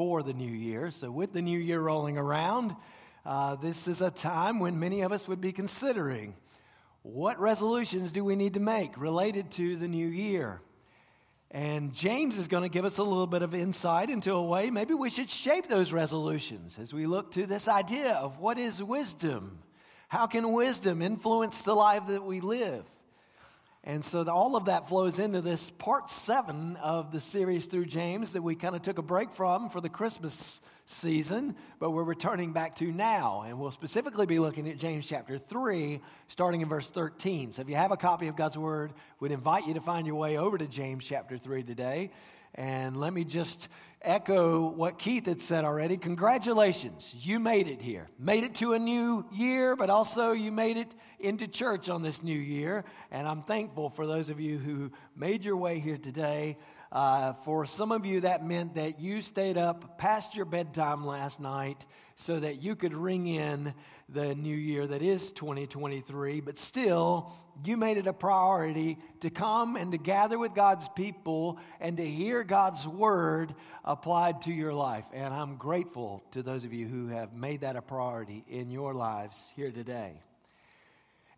for the new year. So, with the new year rolling around, uh, this is a time when many of us would be considering what resolutions do we need to make related to the new year? And James is going to give us a little bit of insight into a way maybe we should shape those resolutions as we look to this idea of what is wisdom? How can wisdom influence the life that we live? And so the, all of that flows into this part seven of the series through James that we kind of took a break from for the Christmas season, but we're returning back to now. And we'll specifically be looking at James chapter 3, starting in verse 13. So if you have a copy of God's Word, we'd invite you to find your way over to James chapter 3 today. And let me just echo what Keith had said already. Congratulations, you made it here. Made it to a new year, but also you made it into church on this new year. And I'm thankful for those of you who made your way here today. Uh, for some of you, that meant that you stayed up past your bedtime last night so that you could ring in the new year that is 2023. But still, you made it a priority to come and to gather with God's people and to hear God's word applied to your life. And I'm grateful to those of you who have made that a priority in your lives here today.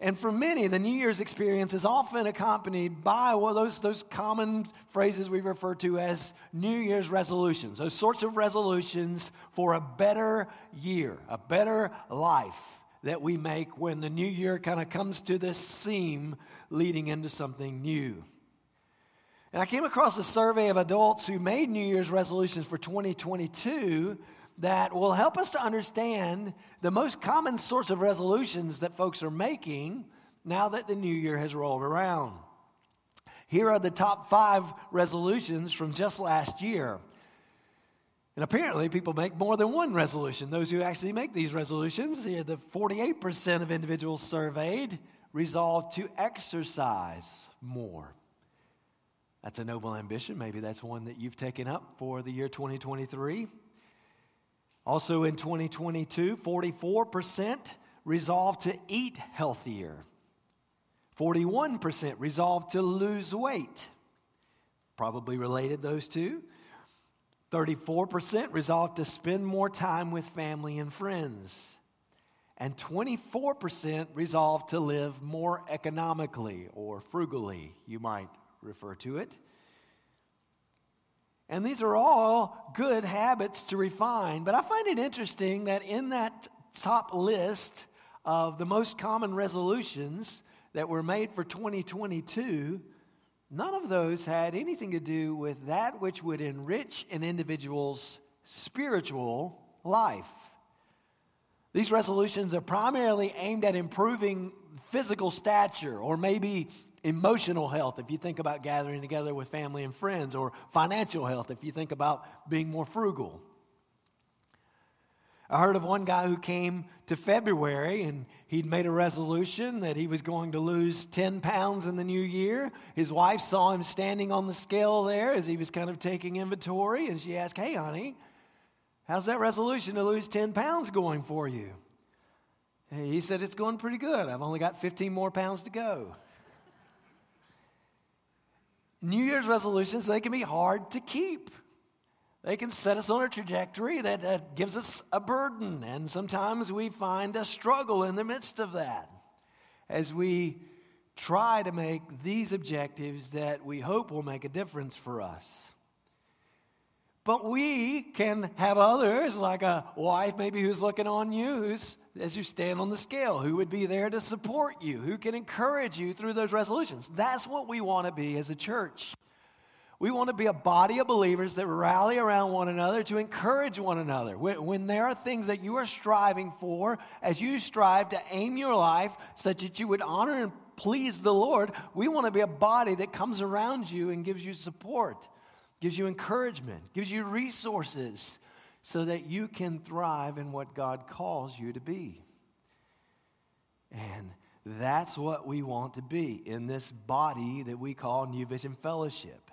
And for many, the New Year's experience is often accompanied by well, those, those common phrases we refer to as New Year's resolutions, those sorts of resolutions for a better year, a better life that we make when the new year kind of comes to this seam leading into something new. And I came across a survey of adults who made New Year's resolutions for 2022 that will help us to understand the most common sorts of resolutions that folks are making now that the new year has rolled around. Here are the top five resolutions from just last year. And apparently, people make more than one resolution. Those who actually make these resolutions, here, the 48% of individuals surveyed resolved to exercise more. That's a noble ambition. Maybe that's one that you've taken up for the year 2023. Also in 2022, 44% resolved to eat healthier. 41% resolved to lose weight. Probably related those two. 34% resolved to spend more time with family and friends. And 24% resolved to live more economically or frugally, you might refer to it. And these are all good habits to refine. But I find it interesting that in that top list of the most common resolutions that were made for 2022, none of those had anything to do with that which would enrich an individual's spiritual life. These resolutions are primarily aimed at improving physical stature or maybe emotional health if you think about gathering together with family and friends, or financial health if you think about being more frugal. I heard of one guy who came to February and he'd made a resolution that he was going to lose 10 pounds in the new year. His wife saw him standing on the scale there as he was kind of taking inventory, and she asked, Hey, honey, how's that resolution to lose 10 pounds going for you? He said, It's going pretty good. I've only got 15 more pounds to go. New Year's resolutions, they can be hard to keep. They can set us on a trajectory that, that gives us a burden, and sometimes we find a struggle in the midst of that as we try to make these objectives that we hope will make a difference for us. But we can have others, like a wife maybe who's looking on you, as you stand on the scale, who would be there to support you, who can encourage you through those resolutions. That's what we want to be as a church. We want to be a body of believers that rally around one another to encourage one another. When, when, there are things that you are striving for, as you strive to aim your life such that you would honor and please the Lord, we want to be a body that comes around you and gives you support gives you encouragement, gives you resources so that you can thrive in what God calls you to be. And that's what we want to be in this body that we call New Vision Fellowship.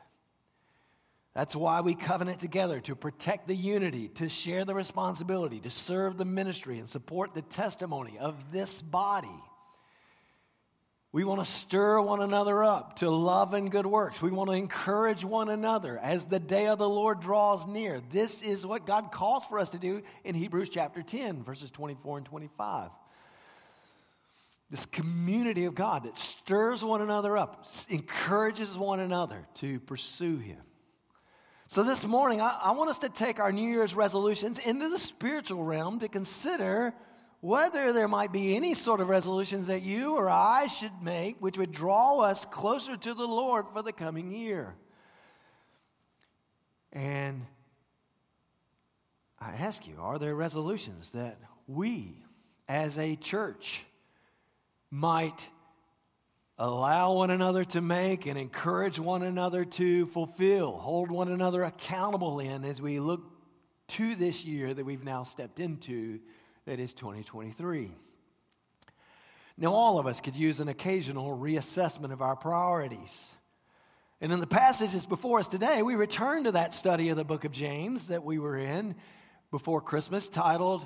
That's why we covenant together to protect the unity, to share the responsibility, to serve the ministry, and support the testimony of this body. We want to stir one another up to love and good works. We want to encourage one another as the day of the Lord draws near. This is what God calls for us to do in Hebrews chapter 10, verses 24 and 25. This community of God that stirs one another up, encourages one another to pursue Him. So, this morning, I, I want us to take our New Year's resolutions into the spiritual realm to consider whether there might be any sort of resolutions that you or I should make which would draw us closer to the Lord for the coming year. And I ask you, are there resolutions that we as a church might allow one another to make and encourage one another to fulfill, hold one another accountable in as we look to this year that we've now stepped into that is 2023. Now, all of us could use an occasional reassessment of our priorities. And in the passages before us today, we return to that study of the book of James that we were in before Christmas titled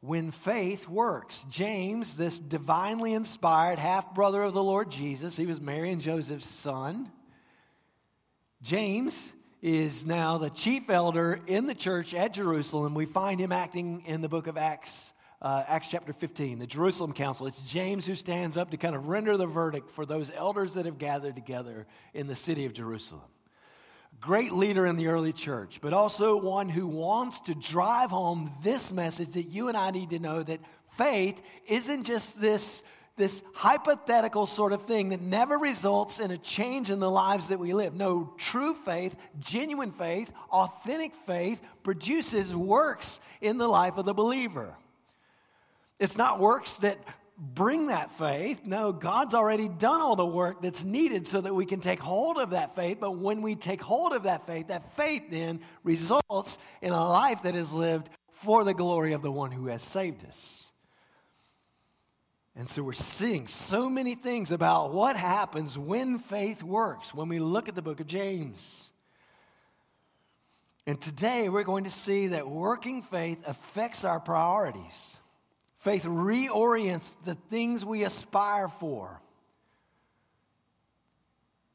When Faith Works. James, this divinely inspired half brother of the Lord Jesus, he was Mary and Joseph's son. James is now the chief elder in the church at Jerusalem. We find him acting in the book of Acts, uh, Acts chapter 15, the Jerusalem Council. It's James who stands up to kind of render the verdict for those elders that have gathered together in the city of Jerusalem. Great leader in the early church, but also one who wants to drive home this message that you and I need to know that faith isn't just this this hypothetical sort of thing that never results in a change in the lives that we live. No, true faith, genuine faith, authentic faith produces works in the life of the believer. It's not works that bring that faith. No, God's already done all the work that's needed so that we can take hold of that faith. But when we take hold of that faith, that faith then results in a life that is lived for the glory of the one who has saved us. And so we're seeing so many things about what happens when faith works when we look at the book of James. And today we're going to see that working faith affects our priorities. Faith reorients the things we aspire for,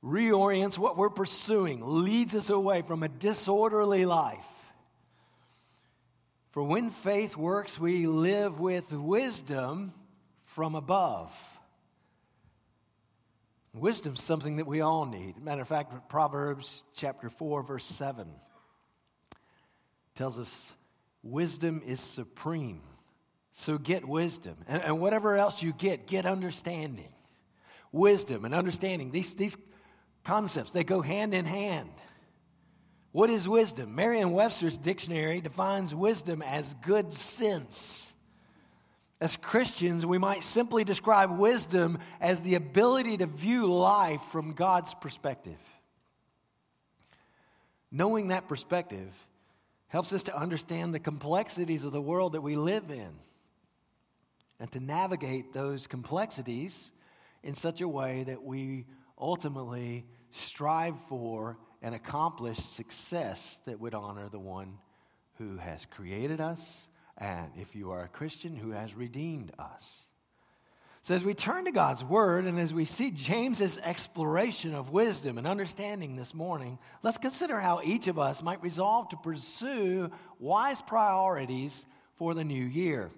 reorients what we're pursuing, leads us away from a disorderly life. For when faith works, we live with wisdom from above. Wisdom's something that we all need. Matter of fact, Proverbs chapter 4, verse 7 tells us wisdom is supreme. So get wisdom. And, and whatever else you get, get understanding. Wisdom and understanding, these, these concepts, they go hand in hand. What is wisdom? Merriam Webster's dictionary defines wisdom as good sense as Christians, we might simply describe wisdom as the ability to view life from God's perspective. Knowing that perspective helps us to understand the complexities of the world that we live in and to navigate those complexities in such a way that we ultimately strive for and accomplish success that would honor the one who has created us and if you are a Christian who has redeemed us. So, as we turn to God's Word and as we see James's exploration of wisdom and understanding this morning, let's consider how each of us might resolve to pursue wise priorities for the new year.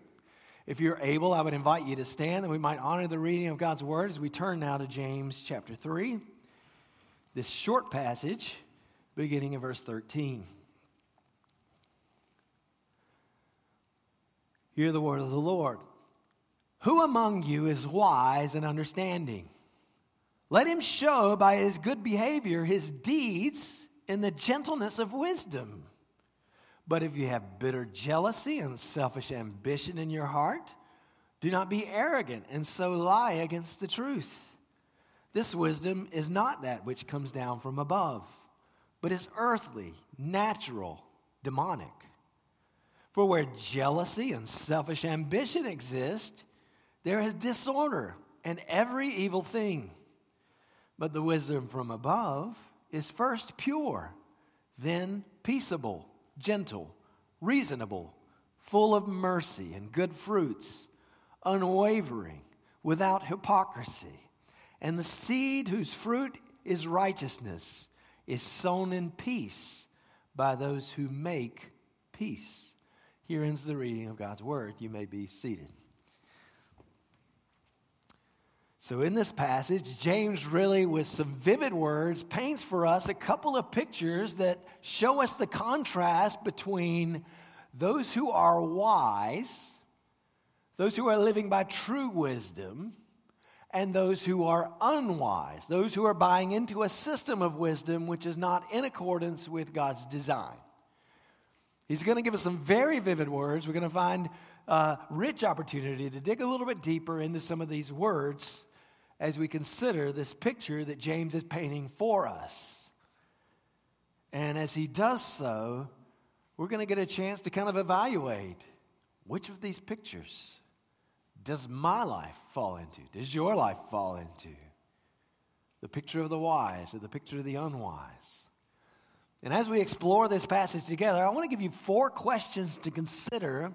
If you're able, I would invite you to stand and we might honor the reading of God's Word as we turn now to James chapter 3, this short passage beginning in verse 13. Hear the word of the Lord. Who among you is wise and understanding? Let him show by his good behavior his deeds in the gentleness of wisdom. But if you have bitter jealousy and selfish ambition in your heart, do not be arrogant and so lie against the truth. This wisdom is not that which comes down from above, but is earthly, natural, demonic. For where jealousy and selfish ambition exist, there is disorder and every evil thing. But the wisdom from above is first pure, then peaceable, gentle, reasonable, full of mercy and good fruits, unwavering, without hypocrisy. And the seed whose fruit is righteousness is sown in peace by those who make peace. Here ends the reading of God's word. You may be seated. So, in this passage, James really, with some vivid words, paints for us a couple of pictures that show us the contrast between those who are wise, those who are living by true wisdom, and those who are unwise, those who are buying into a system of wisdom which is not in accordance with God's design. He's going to give us some very vivid words. We're going to find a rich opportunity to dig a little bit deeper into some of these words as we consider this picture that James is painting for us. And as he does so, we're going to get a chance to kind of evaluate which of these pictures does my life fall into? Does your life fall into? The picture of the wise or the picture of the unwise? And as we explore this passage together, I want to give you four questions to consider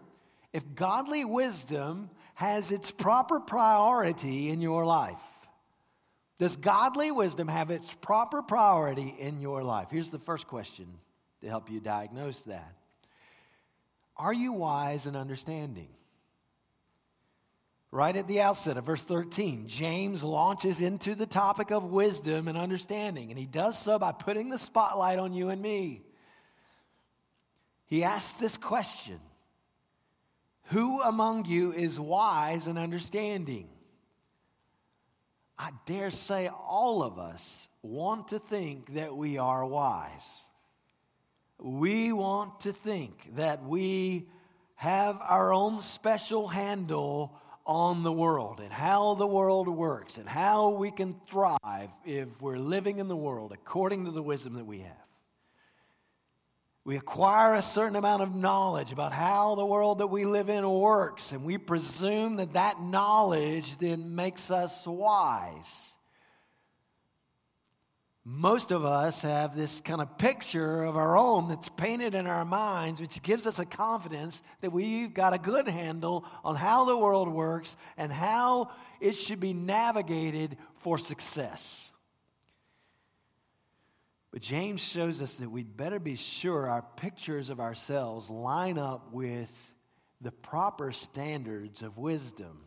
if godly wisdom has its proper priority in your life. Does godly wisdom have its proper priority in your life? Here's the first question to help you diagnose that Are you wise and understanding? Right at the outset of verse 13, James launches into the topic of wisdom and understanding, and he does so by putting the spotlight on you and me. He asks this question Who among you is wise and understanding? I dare say all of us want to think that we are wise. We want to think that we have our own special handle on the world and how the world works and how we can thrive if we're living in the world according to the wisdom that we have. We acquire a certain amount of knowledge about how the world that we live in works, and we presume that that knowledge then makes us wise. Most of us have this kind of picture of our own that's painted in our minds, which gives us a confidence that we've got a good handle on how the world works and how it should be navigated for success. But James shows us that we'd better be sure our pictures of ourselves line up with the proper standards of wisdom.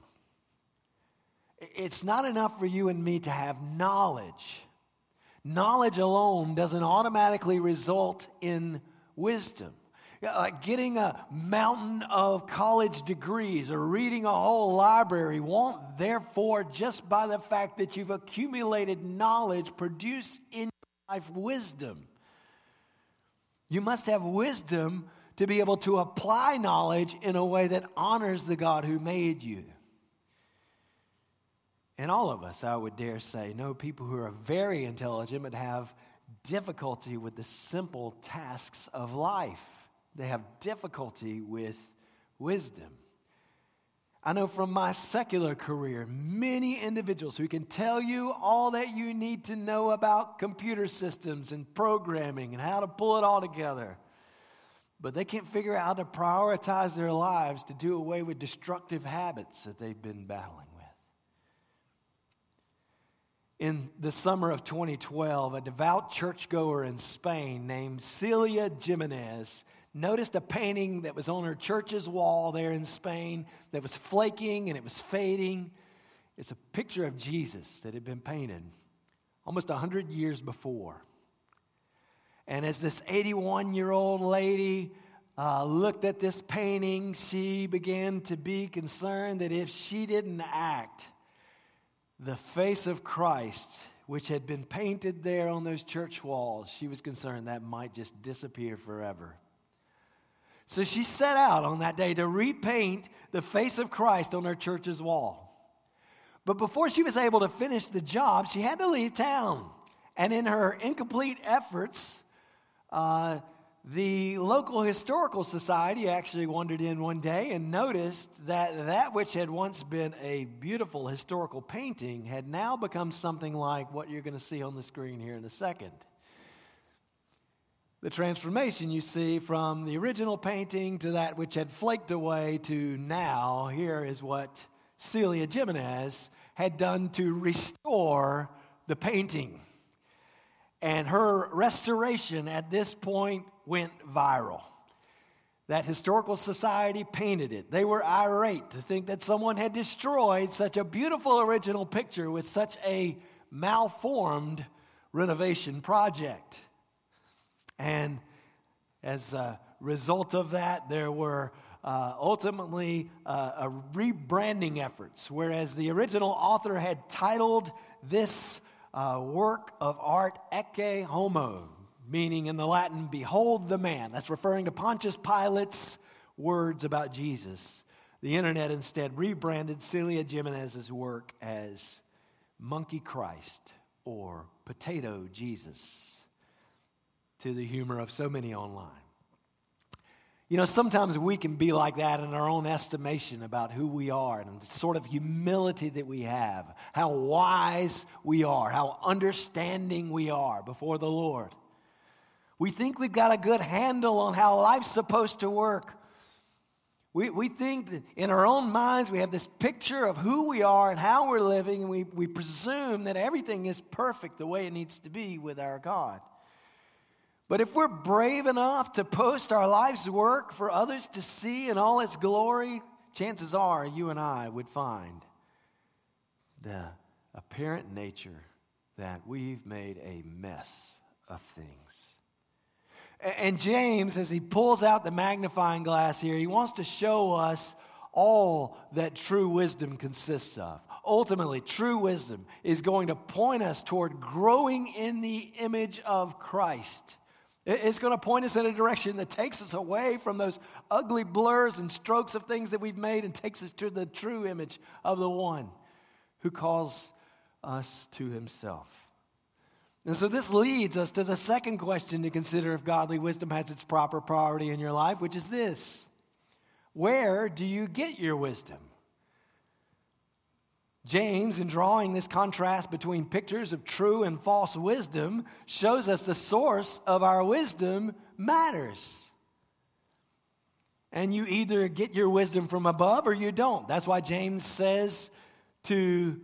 It's not enough for you and me to have knowledge. Knowledge alone doesn't automatically result in wisdom. Like getting a mountain of college degrees or reading a whole library won't, therefore, just by the fact that you've accumulated knowledge, produce in life wisdom. You must have wisdom to be able to apply knowledge in a way that honors the God who made you. And all of us, I would dare say, know people who are very intelligent but have difficulty with the simple tasks of life. They have difficulty with wisdom. I know from my secular career many individuals who can tell you all that you need to know about computer systems and programming and how to pull it all together. But they can't figure out how to prioritize their lives to do away with destructive habits that they've been battling. In the summer of 2012, a devout churchgoer in Spain named Celia Jimenez noticed a painting that was on her church's wall there in Spain that was flaking and it was fading. It's a picture of Jesus that had been painted almost 100 years before. And as this 81 year old lady uh, looked at this painting, she began to be concerned that if she didn't act, the face of Christ, which had been painted there on those church walls, she was concerned that might just disappear forever. So she set out on that day to repaint the face of Christ on her church's wall. But before she was able to finish the job, she had to leave town. And in her incomplete efforts, uh, the local historical society actually wandered in one day and noticed that that which had once been a beautiful historical painting had now become something like what you're going to see on the screen here in a second the transformation you see from the original painting to that which had flaked away to now. Here is what Celia Jimenez had done to restore the painting. And her restoration at this point went viral. That historical society painted it. They were irate to think that someone had destroyed such a beautiful original picture with such a malformed renovation project. And as a result of that, there were uh, ultimately uh, rebranding efforts. Whereas the original author had titled this uh, work of art Ecce Homo, meaning in the Latin, behold the man. That's referring to Pontius Pilate's words about Jesus. The internet instead rebranded Celia Jimenez's work as Monkey Christ or Potato Jesus to the humor of so many online. You know, sometimes we can be like that in our own estimation about who we are and the sort of humility that we have, how wise we are, how understanding we are before the Lord. We think we've got a good handle on how life's supposed to work. We, we think that in our own minds we have this picture of who we are and how we're living, and we, we presume that everything is perfect the way it needs to be with our God. But if we're brave enough to post our life's work for others to see in all its glory, chances are you and I would find the apparent nature that we've made a mess of things. And James, as he pulls out the magnifying glass here, he wants to show us all that true wisdom consists of. Ultimately, true wisdom is going to point us toward growing in the image of Christ. It's going to point us in a direction that takes us away from those ugly blurs and strokes of things that we've made and takes us to the true image of the one who calls us to himself. And so this leads us to the second question to consider if godly wisdom has its proper priority in your life, which is this Where do you get your wisdom? James, in drawing this contrast between pictures of true and false wisdom, shows us the source of our wisdom matters. And you either get your wisdom from above or you don't. That's why James says to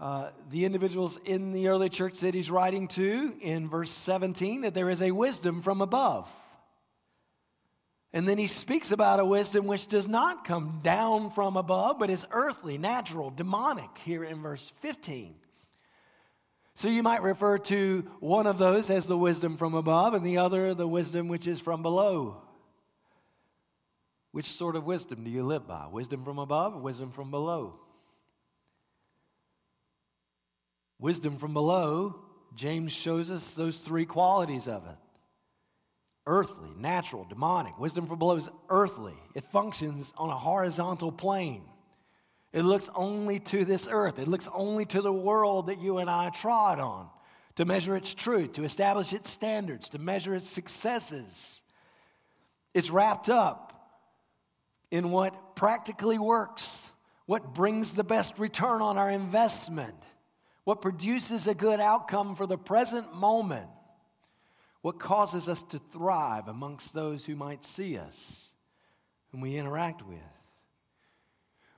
uh, the individuals in the early church that he's writing to in verse 17 that there is a wisdom from above. And then he speaks about a wisdom which does not come down from above, but is earthly, natural, demonic, here in verse 15. So you might refer to one of those as the wisdom from above, and the other the wisdom which is from below. Which sort of wisdom do you live by? Wisdom from above wisdom from below? Wisdom from below, James shows us those three qualities of it earthly, natural, demonic. Wisdom from below is earthly, it functions on a horizontal plane. It looks only to this earth, it looks only to the world that you and I trod on to measure its truth, to establish its standards, to measure its successes. It's wrapped up in what practically works, what brings the best return on our investment, what produces a good outcome for the present moment what causes us to thrive amongst those who might see us, whom we interact with.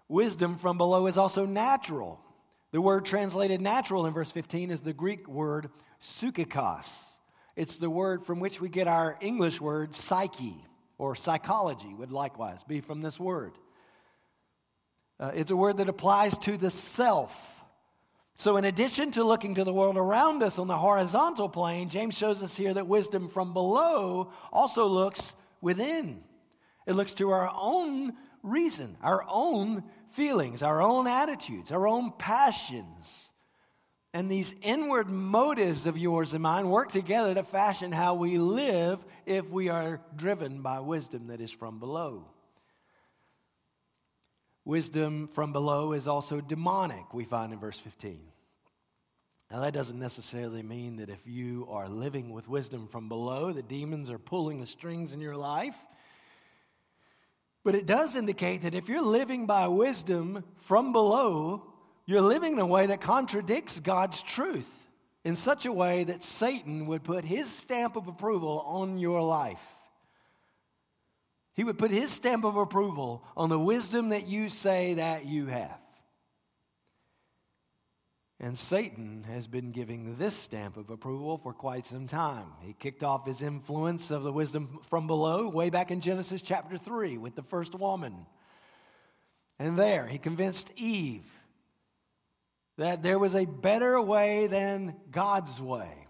Wisdom from below is also natural. The word translated natural in verse 15 is the Greek word psychikos. It's the word from which we get our English word psyche or psychology, would likewise be from this word. Uh, it's a word that applies to the self so, in addition to looking to the world around us on the horizontal plane, James shows us here that wisdom from below also looks within. It looks to our own reason, our own feelings, our own attitudes, our own passions. And these inward motives of yours and mine work together to fashion how we live if we are driven by wisdom that is from below. Wisdom from below is also demonic, we find in verse 15. Now, that doesn't necessarily mean that if you are living with wisdom from below, the demons are pulling the strings in your life. But it does indicate that if you're living by wisdom from below, you're living in a way that contradicts God's truth in such a way that Satan would put his stamp of approval on your life. He would put his stamp of approval on the wisdom that you say that you have. And Satan has been giving this stamp of approval for quite some time. He kicked off his influence of the wisdom from below way back in Genesis chapter 3 with the first woman. And there, he convinced Eve that there was a better way than God's way.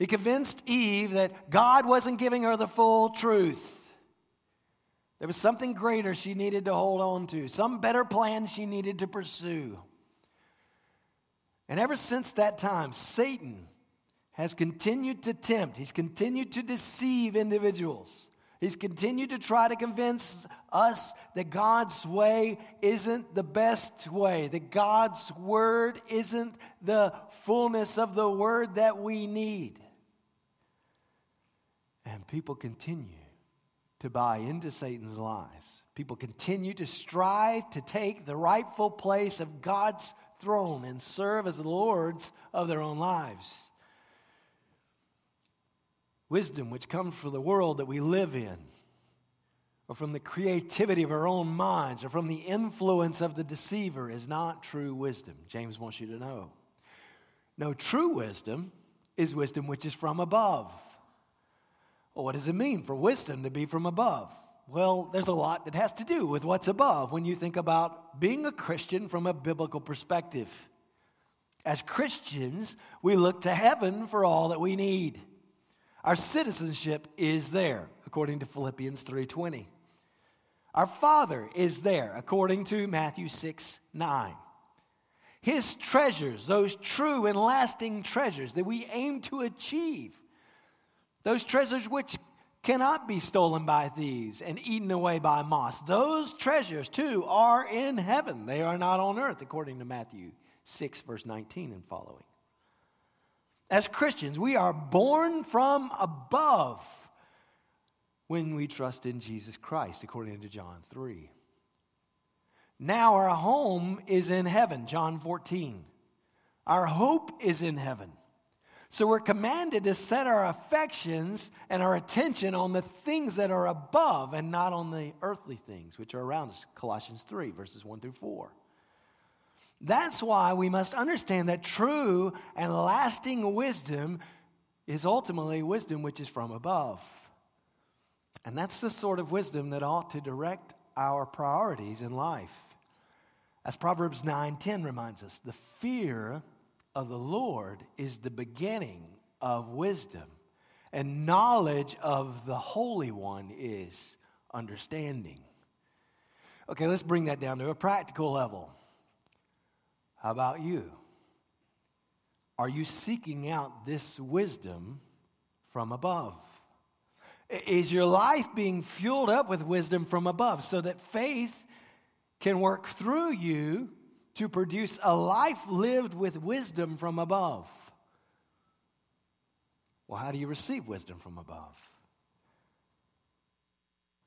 He convinced Eve that God wasn't giving her the full truth. There was something greater she needed to hold on to, some better plan she needed to pursue. And ever since that time, Satan has continued to tempt, he's continued to deceive individuals. He's continued to try to convince us that God's way isn't the best way, that God's word isn't the fullness of the word that we need. And people continue to buy into Satan's lies. People continue to strive to take the rightful place of God's throne and serve as lords of their own lives. Wisdom, which comes from the world that we live in, or from the creativity of our own minds, or from the influence of the deceiver, is not true wisdom. James wants you to know. No, true wisdom is wisdom which is from above. Well, what does it mean for wisdom to be from above? Well, there's a lot that has to do with what's above when you think about being a Christian from a biblical perspective. As Christians, we look to heaven for all that we need. Our citizenship is there, according to Philippians 3:20. Our Father is there, according to Matthew 6 9. His treasures, those true and lasting treasures that we aim to achieve, those treasures which cannot be stolen by thieves and eaten away by moths. Those treasures, too, are in heaven. They are not on earth, according to Matthew 6, verse 19 and following. As Christians, we are born from above when we trust in Jesus Christ, according to John 3. Now our home is in heaven, John 14. Our hope is in heaven. So we're commanded to set our affections and our attention on the things that are above and not on the earthly things which are around us. Colossians 3, verses 1 through 4. That's why we must understand that true and lasting wisdom is ultimately wisdom which is from above. And that's the sort of wisdom that ought to direct our priorities in life. As Proverbs 9:10 reminds us, the fear of the Lord is the beginning of wisdom, and knowledge of the Holy One is understanding. Okay, let's bring that down to a practical level. How about you? Are you seeking out this wisdom from above? Is your life being fueled up with wisdom from above so that faith can work through you to produce a life lived with wisdom from above. Well, how do you receive wisdom from above?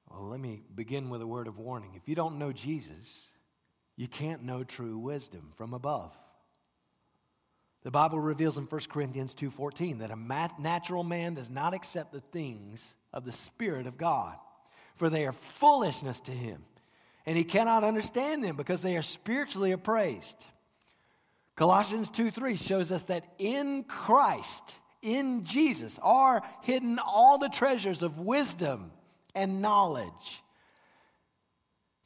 Well, let me begin with a word of warning. If you don't know Jesus, you can't know true wisdom from above. The Bible reveals in 1 Corinthians 2:14 that a natural man does not accept the things of the spirit of God, for they are foolishness to him and he cannot understand them because they are spiritually appraised. Colossians 2 3 shows us that in Christ, in Jesus, are hidden all the treasures of wisdom and knowledge.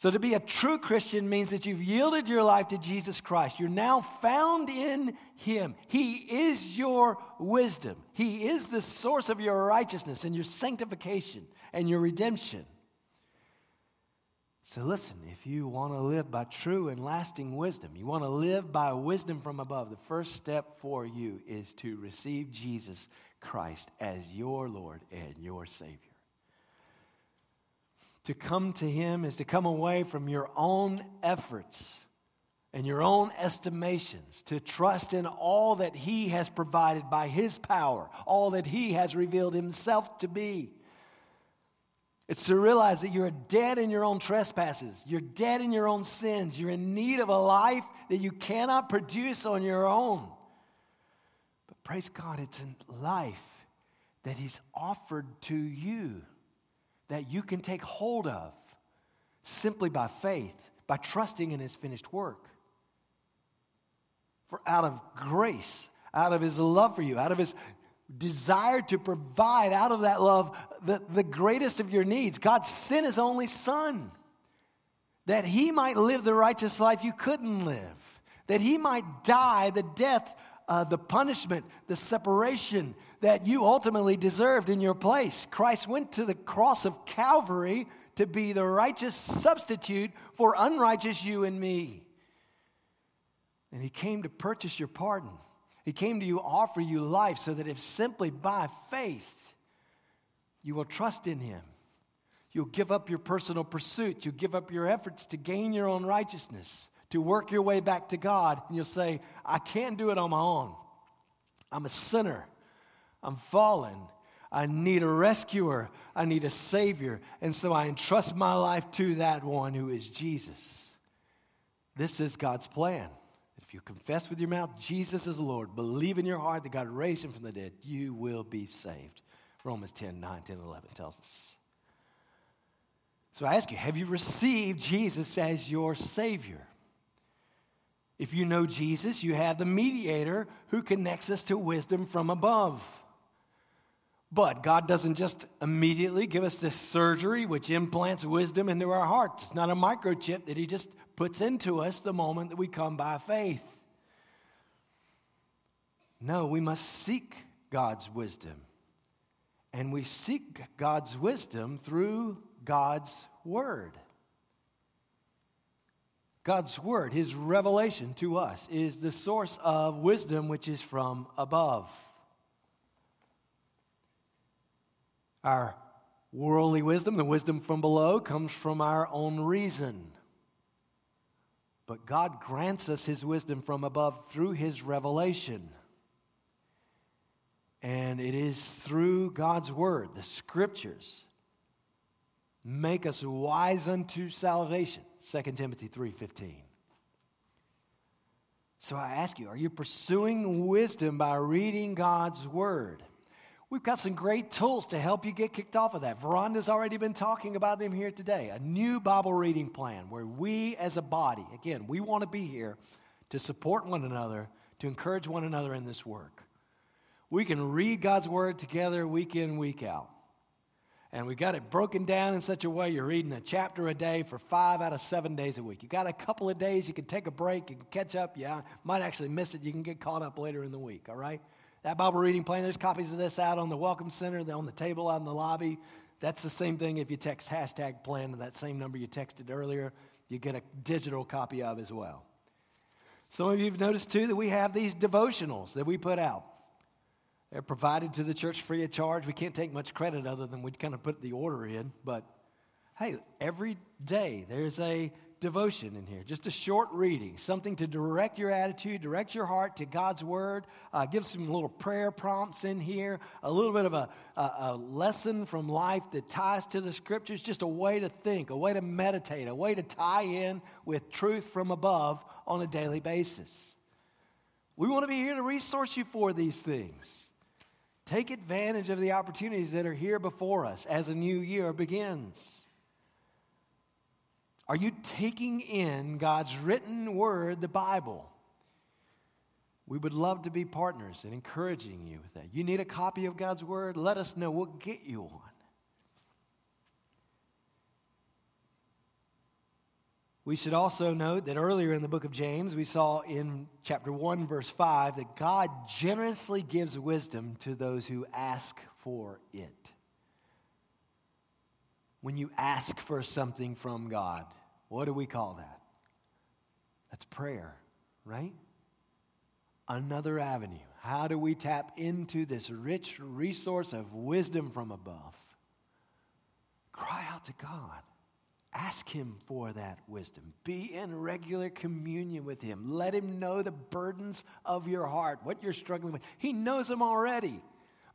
So, to be a true Christian means that you've yielded your life to Jesus Christ. You're now found in Him. He is your wisdom, He is the source of your righteousness and your sanctification and your redemption. So, listen, if you want to live by true and lasting wisdom, you want to live by wisdom from above, the first step for you is to receive Jesus Christ as your Lord and your Savior. To come to Him is to come away from your own efforts and your own estimations, to trust in all that He has provided by His power, all that He has revealed Himself to be. It's to realize that you're dead in your own trespasses. You're dead in your own sins. You're in need of a life that you cannot produce on your own. But praise God, it's a life that He's offered to you that you can take hold of simply by faith, by trusting in His finished work. For out of grace, out of his love for you, out of his desire to provide out of that love the, the greatest of your needs, God sent his only son that he might live the righteous life you couldn't live, that he might die the death, uh, the punishment, the separation that you ultimately deserved in your place. Christ went to the cross of Calvary to be the righteous substitute for unrighteous you and me. And he came to purchase your pardon. He came to you, offer you life, so that if simply by faith you will trust in him, you'll give up your personal pursuit, you'll give up your efforts to gain your own righteousness, to work your way back to God, and you'll say, I can't do it on my own. I'm a sinner. I'm fallen. I need a rescuer. I need a savior. And so I entrust my life to that one who is Jesus. This is God's plan. If you confess with your mouth Jesus is Lord, believe in your heart that God raised him from the dead, you will be saved. Romans 10 9, 10, 11 tells us. So I ask you, have you received Jesus as your Savior? If you know Jesus, you have the mediator who connects us to wisdom from above. But God doesn't just immediately give us this surgery which implants wisdom into our hearts. It's not a microchip that He just puts into us the moment that we come by faith. No, we must seek God's wisdom. And we seek God's wisdom through God's Word. God's Word, His revelation to us, is the source of wisdom which is from above. Our worldly wisdom, the wisdom from below, comes from our own reason. But God grants us His wisdom from above through His revelation. And it is through God's Word, the Scriptures, make us wise unto salvation. 2 Timothy 3:15. So I ask you, are you pursuing wisdom by reading God's Word? We've got some great tools to help you get kicked off of that. Veranda's already been talking about them here today. A new Bible reading plan where we as a body, again, we want to be here to support one another, to encourage one another in this work. We can read God's Word together week in, week out. And we got it broken down in such a way you're reading a chapter a day for five out of seven days a week. You got a couple of days, you can take a break, you can catch up. Yeah, might actually miss it. You can get caught up later in the week, all right? That Bible reading plan, there's copies of this out on the Welcome Center, on the table out in the lobby. That's the same thing if you text hashtag plan to that same number you texted earlier, you get a digital copy of as well. Some of you have noticed too that we have these devotionals that we put out. They're provided to the church free of charge. We can't take much credit other than we kind of put the order in. But hey, every day there's a devotion in here, just a short reading, something to direct your attitude, direct your heart to God's Word. Uh, give some little prayer prompts in here, a little bit of a, a, a lesson from life that ties to the Scriptures, just a way to think, a way to meditate, a way to tie in with truth from above on a daily basis. We want to be here to resource you for these things. Take advantage of the opportunities that are here before us as a new year begins. Are you taking in God's written word, the Bible? We would love to be partners in encouraging you with that. You need a copy of God's word? Let us know. We'll get you one. We should also note that earlier in the book of James, we saw in chapter 1, verse 5, that God generously gives wisdom to those who ask for it when you ask for something from God. What do we call that? That's prayer, right? Another avenue. How do we tap into this rich resource of wisdom from above? Cry out to God. Ask Him for that wisdom. Be in regular communion with Him. Let Him know the burdens of your heart, what you're struggling with. He knows them already.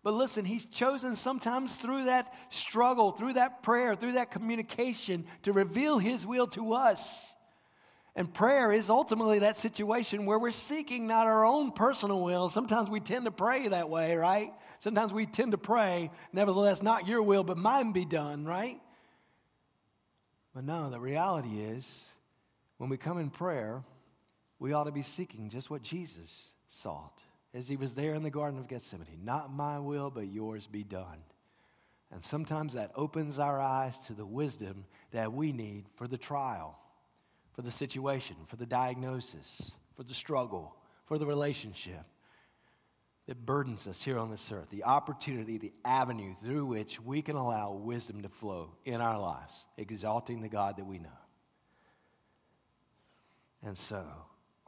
But listen, He's chosen sometimes through that struggle, through that prayer, through that communication to reveal His will to us. And prayer is ultimately that situation where we're seeking not our own personal will. Sometimes we tend to pray that way, right? Sometimes we tend to pray, nevertheless, not your will, but mine be done, right? But no, the reality is when we come in prayer, we ought to be seeking just what Jesus sought as he was there in the Garden of Gethsemane. Not my will, but yours be done. And sometimes that opens our eyes to the wisdom that we need for the trial, for the situation, for the diagnosis, for the struggle, for the relationship that burdens us here on this earth, the opportunity, the avenue through which we can allow wisdom to flow in our lives, exalting the God that we know. And so,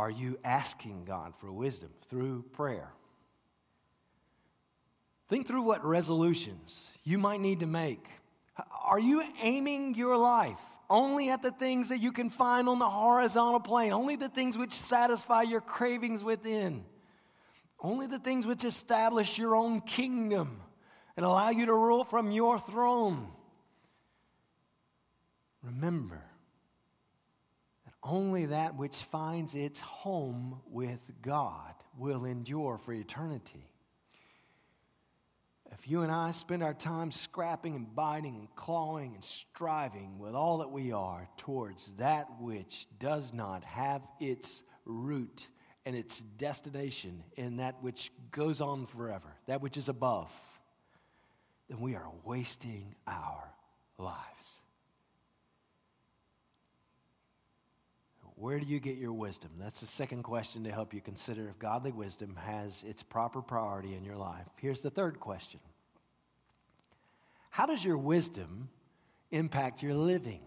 are you asking God for wisdom through prayer? Think through what resolutions you might need to make. Are you aiming your life only at the things that you can find on the horizontal plane, only the things which satisfy your cravings within? Only the things which establish your own kingdom and allow you to rule from your throne. Remember only that which finds its home with God will endure for eternity. If you and I spend our time scrapping and biting and clawing and striving with all that we are towards that which does not have its root and its destination in that which goes on forever, that which is above, then we are wasting our lives. Where do you get your wisdom? That's the second question to help you consider if godly wisdom has its proper priority in your life. Here's the third question How does your wisdom impact your living?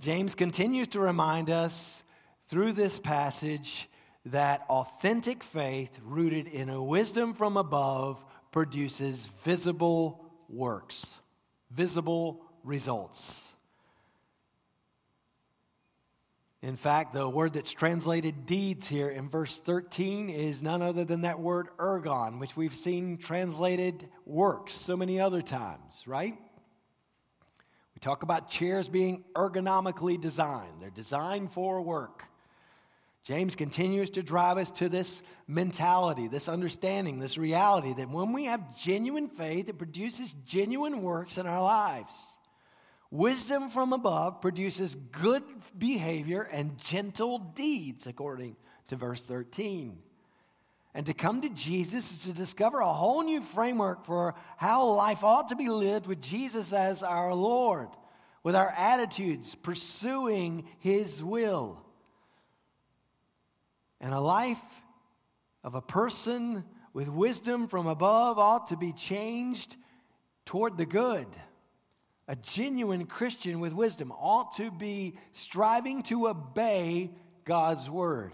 James continues to remind us through this passage that authentic faith rooted in a wisdom from above produces visible works, visible results. In fact, the word that's translated deeds here in verse 13 is none other than that word ergon, which we've seen translated works so many other times, right? We talk about chairs being ergonomically designed, they're designed for work. James continues to drive us to this mentality, this understanding, this reality that when we have genuine faith, it produces genuine works in our lives. Wisdom from above produces good behavior and gentle deeds, according to verse 13. And to come to Jesus is to discover a whole new framework for how life ought to be lived with Jesus as our Lord, with our attitudes pursuing His will. And a life of a person with wisdom from above ought to be changed toward the good. A genuine Christian with wisdom ought to be striving to obey God's word.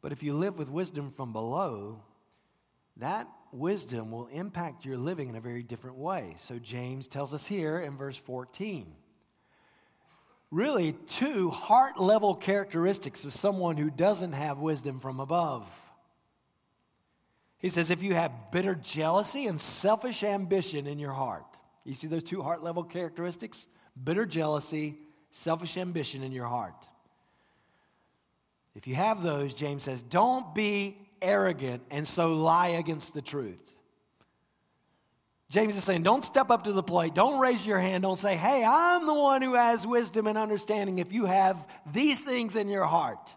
But if you live with wisdom from below, that wisdom will impact your living in a very different way. So James tells us here in verse 14 really two heart level characteristics of someone who doesn't have wisdom from above. He says, if you have bitter jealousy and selfish ambition in your heart, you see those two heart level characteristics? Bitter jealousy, selfish ambition in your heart. If you have those, James says, don't be arrogant and so lie against the truth. James is saying, don't step up to the plate. Don't raise your hand. Don't say, hey, I'm the one who has wisdom and understanding if you have these things in your heart.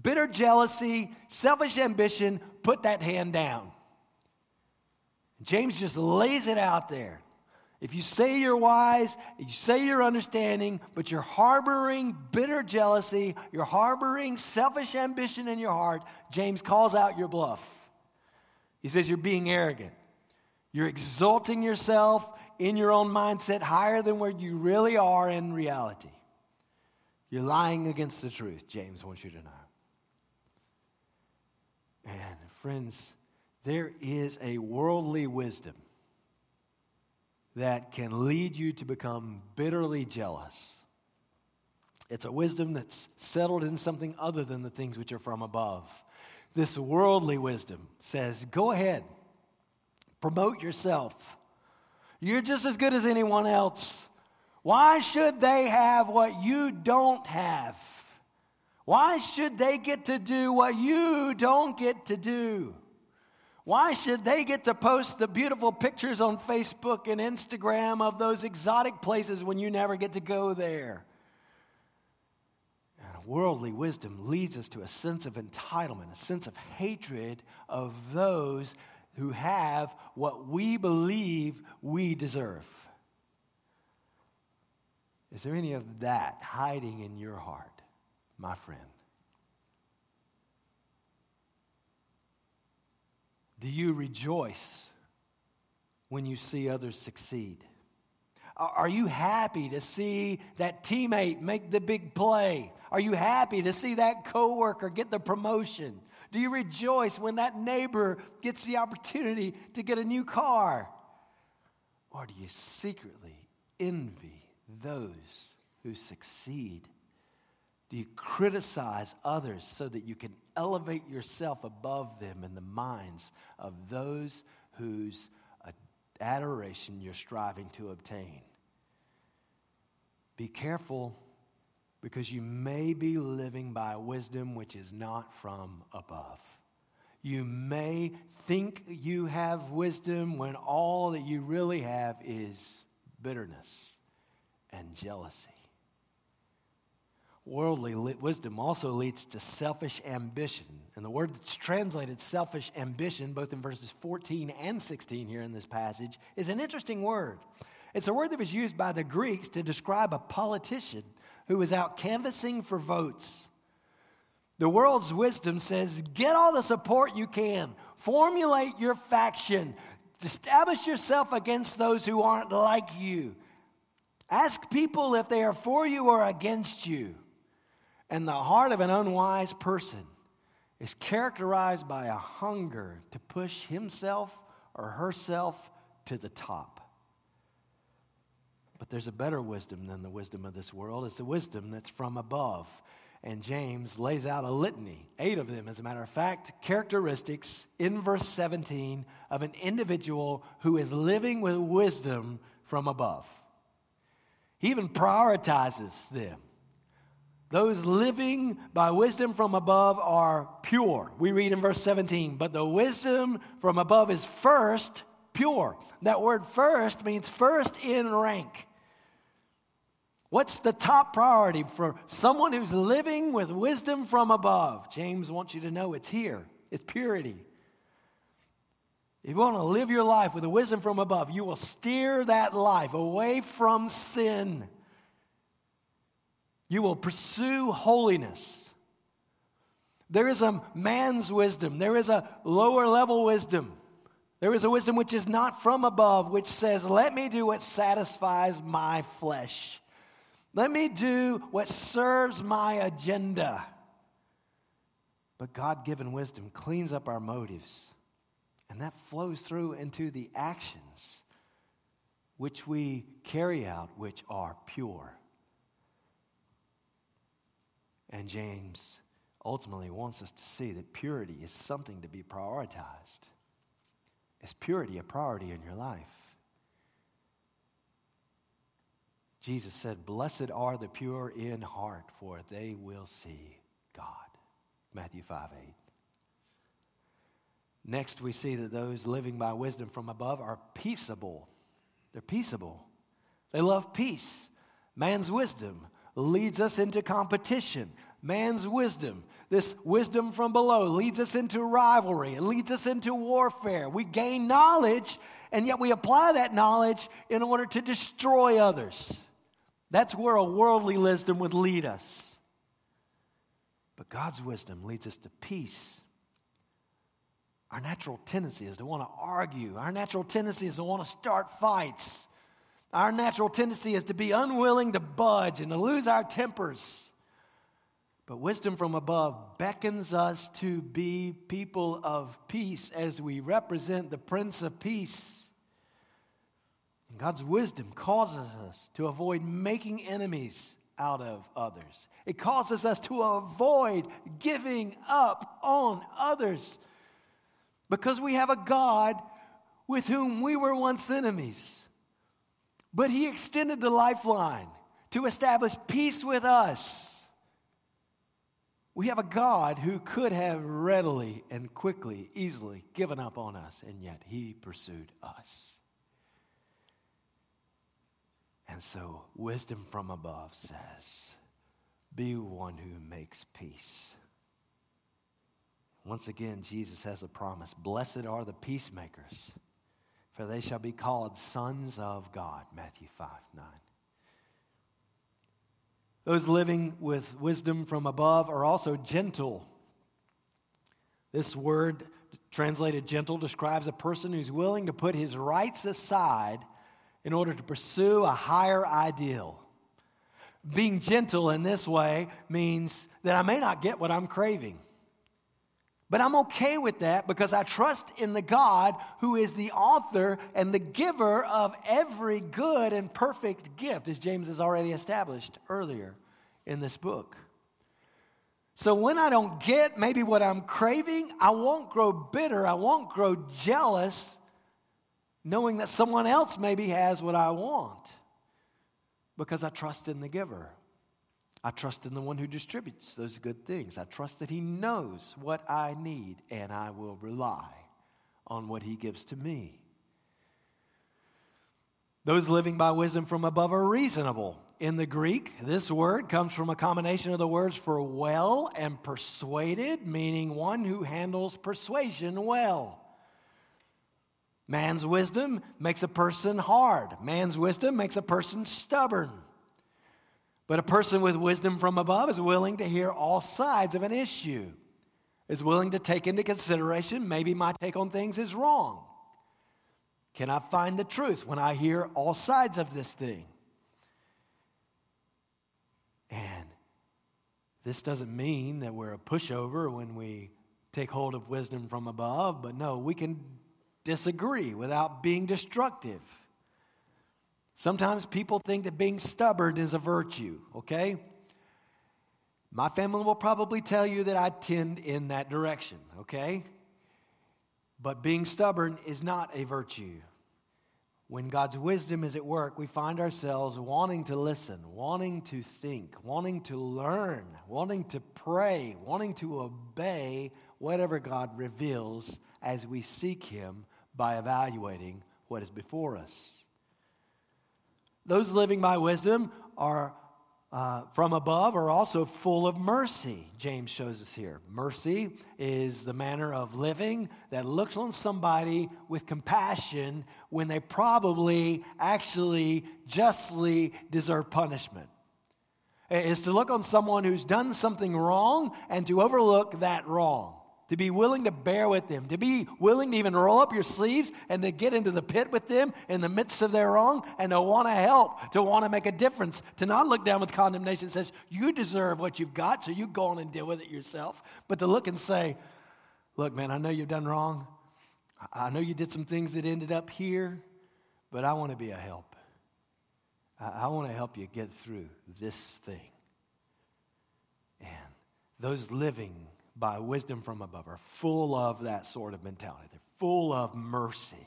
Bitter jealousy, selfish ambition, put that hand down. James just lays it out there. If you say you're wise, you say you're understanding, but you're harboring bitter jealousy, you're harboring selfish ambition in your heart, James calls out your bluff. He says you're being arrogant. You're exalting yourself in your own mindset higher than where you really are in reality. You're lying against the truth, James wants you to know. And friends, there is a worldly wisdom that can lead you to become bitterly jealous. It's a wisdom that's settled in something other than the things which are from above. This worldly wisdom says, go ahead, Promote yourself. You're just as good as anyone else. Why should they have what you don't have? Why should they get to do what you don't get to do? Why should they get to post the beautiful pictures on Facebook and Instagram of those exotic places when you never get to go there? And worldly wisdom leads us to a sense of entitlement, a sense of hatred of those who have what we believe we deserve. Is there any of that hiding in your heart, my friend? Do you rejoice when you see others succeed? Are you happy to see that teammate make the big play? Are you happy to see that coworker get the promotion? Do you rejoice when that neighbor gets the opportunity to get a new car? Or do you secretly envy those who succeed? You criticize others so that you can elevate yourself above them in the minds of those whose adoration you're striving to obtain? Be careful because you may be living by wisdom which is not from above. You may think you have wisdom when all that you really have is bitterness and jealousy. Worldly wisdom also leads to selfish ambition. And the word that's translated selfish ambition, both in verses 14 and 16 here in this passage, is an interesting word. It's a word that was used by the Greeks to describe a politician who was out canvassing for votes. The world's wisdom says get all the support you can, formulate your faction, establish yourself against those who aren't like you. Ask people if they are for you or against you. And the heart of an unwise person is characterized by a hunger to push himself or herself to the top. But there's a better wisdom than the wisdom of this world. It's the wisdom that's from above. And James lays out a litany, eight of them, as a matter of fact, characteristics in verse 17 of an individual who is living with wisdom from above. He even prioritizes them. Those living by wisdom from above are pure. We read in verse 17, but the wisdom from above is first pure. That word first means first in rank. What's the top priority for someone who's living with wisdom from above? James wants you to know it's here, it's purity. If you want to live your life with a wisdom from above, you will steer that life away from sin. You will pursue holiness. There is a man's wisdom, there is a lower level wisdom. There is a wisdom which is not from above, which says, Let me do what satisfies my flesh. Let me do what serves my agenda. But God given wisdom cleans up our motives, and that flows through into the actions which we carry out, which are pure. And James ultimately wants us to see that purity is something to be prioritized. Is purity a priority in your life? Jesus said, Blessed are the pure in heart, for they will see God. Matthew 5 8. Next, we see that those living by wisdom from above are peaceable. They're peaceable. They love peace. Man's wisdom leads us into competition. Man's wisdom, this wisdom from below, leads us into rivalry. It leads us into warfare. We gain knowledge, and yet we apply that knowledge in order to destroy others. That's where a worldly wisdom would lead us. But God's wisdom leads us to peace. Our natural tendency is to want to argue. Our natural tendency is to want to start fights. Our natural tendency is to be unwilling to budge and to lose our tempers. But wisdom from above beckons us to be people of peace as we represent the Prince of Peace. God's wisdom causes us to avoid making enemies out of others. It causes us to avoid giving up on others because we have a God with whom we were once enemies. But He extended the lifeline to establish peace with us. We have a God who could have readily and quickly, easily given up on us, and yet He pursued us. And so, wisdom from above says, be one who makes peace. Once again, Jesus has a promise Blessed are the peacemakers, for they shall be called sons of God. Matthew 5 9. Those living with wisdom from above are also gentle. This word, translated gentle, describes a person who's willing to put his rights aside in order to pursue a higher ideal. Being gentle in this way means that I may not get what I'm craving. But I'm okay with that because I trust in the God who is the author and the giver of every good and perfect gift, as James has already established earlier in this book. So when I don't get maybe what I'm craving, I won't grow bitter, I won't grow jealous, knowing that someone else maybe has what I want because I trust in the giver. I trust in the one who distributes those good things. I trust that he knows what I need, and I will rely on what he gives to me. Those living by wisdom from above are reasonable. In the Greek, this word comes from a combination of the words for well and persuaded, meaning one who handles persuasion well. Man's wisdom makes a person hard, man's wisdom makes a person stubborn. But a person with wisdom from above is willing to hear all sides of an issue, is willing to take into consideration maybe my take on things is wrong. Can I find the truth when I hear all sides of this thing? And this doesn't mean that we're a pushover when we take hold of wisdom from above, but no, we can disagree without being destructive. Sometimes people think that being stubborn is a virtue, okay? My family will probably tell you that I tend in that direction, okay? But being stubborn is not a virtue. When God's wisdom is at work, we find ourselves wanting to listen, wanting to think, wanting to learn, wanting to pray, wanting to obey whatever God reveals as we seek Him by evaluating what is before us. Those living by wisdom are uh, from above are also full of mercy, James shows us here. Mercy is the manner of living that looks on somebody with compassion when they probably actually justly deserve punishment. It's to look on someone who's done something wrong and to overlook that wrong to be willing to bear with them, to be willing to even roll up your sleeves and to get into the pit with them in the midst of their wrong and to want to help, to want to make a difference, to not look down with condemnation says, You deserve what you've got, so you go on and deal with it yourself, but to look and say, Look, man, I know you've done wrong. I know you did some things that ended up here, but I want to be a help. I want to help you get through this thing. And those living by wisdom from above are full of that sort of mentality. They're full of mercy.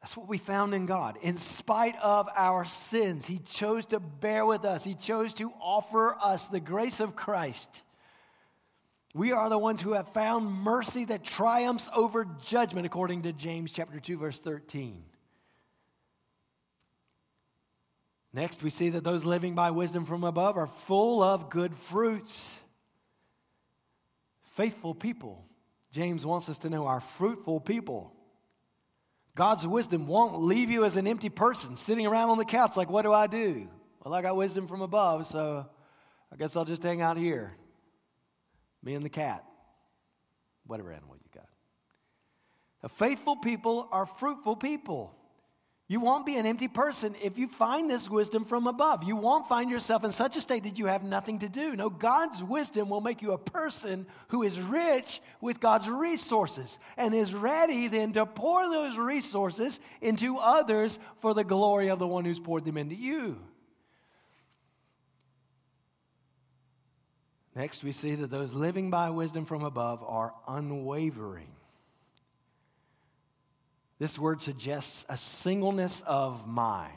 That's what we found in God. In spite of our sins, He chose to bear with us, He chose to offer us the grace of Christ. We are the ones who have found mercy that triumphs over judgment, according to James chapter 2, verse 13. Next, we see that those living by wisdom from above are full of good fruits faithful people. James wants us to know are fruitful people. God's wisdom won't leave you as an empty person sitting around on the couch like, what do I do? Well, I got wisdom from above, so I guess I'll just hang out here. Me and the cat, whatever animal you got. A faithful people are fruitful people. You won't be an empty person if you find this wisdom from above. You won't find yourself in such a state that you have nothing to do. No, God's wisdom will make you a person who is rich with God's resources and is ready then to pour those resources into others for the glory of the one who's poured them into you. Next, we see that those living by wisdom from above are unwavering. This word suggests a singleness of mind.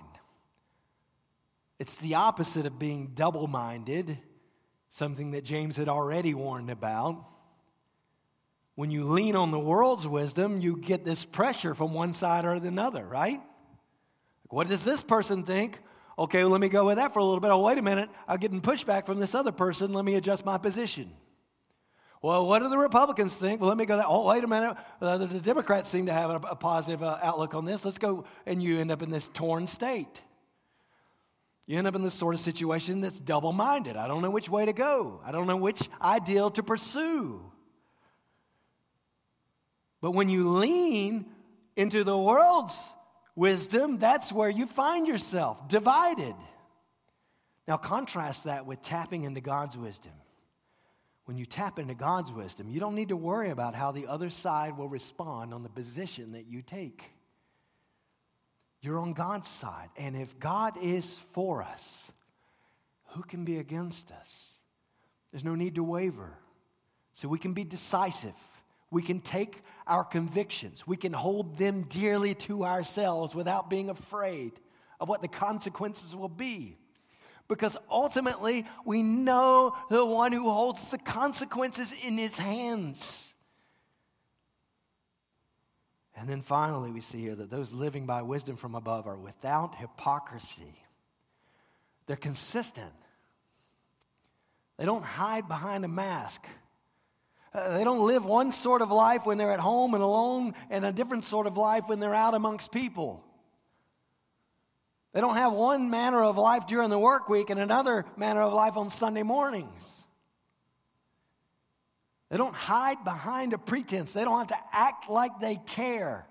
It's the opposite of being double minded, something that James had already warned about. When you lean on the world's wisdom, you get this pressure from one side or the other, right? What does this person think? Okay, well, let me go with that for a little bit. Oh, wait a minute. I'm getting pushback from this other person. Let me adjust my position. Well, what do the Republicans think? Well, let me go that. Oh, wait a minute. Uh, the, Democrats seem to have a, a positive uh, outlook on this. Let's go. And you end up in this torn state. You end up in this sort of situation that's double minded. I don't know which way to go, I don't know which ideal to pursue. But when you lean into the world's wisdom, that's where you find yourself divided. Now, contrast that with tapping into God's wisdom when you tap into God's wisdom, you don't need to worry about how the other side will respond on the position that you take. You're on God's side. And if God is for us, who can be against us? There's no need to waver. So we can be decisive. We can take our convictions. We can hold them dearly to ourselves without being afraid of what the consequences will be because ultimately we know the one who holds the consequences in his hands. And then finally, we see here that those living by wisdom from above are without hypocrisy. They're consistent. They don't hide behind a mask. Uh, they don't live one sort of life when they're at home and alone, and a different sort of life when they're out amongst people. They don't have one manner of life during the work week and another manner of life on Sunday mornings. They don't hide behind a pretense. They don't have to act like they care.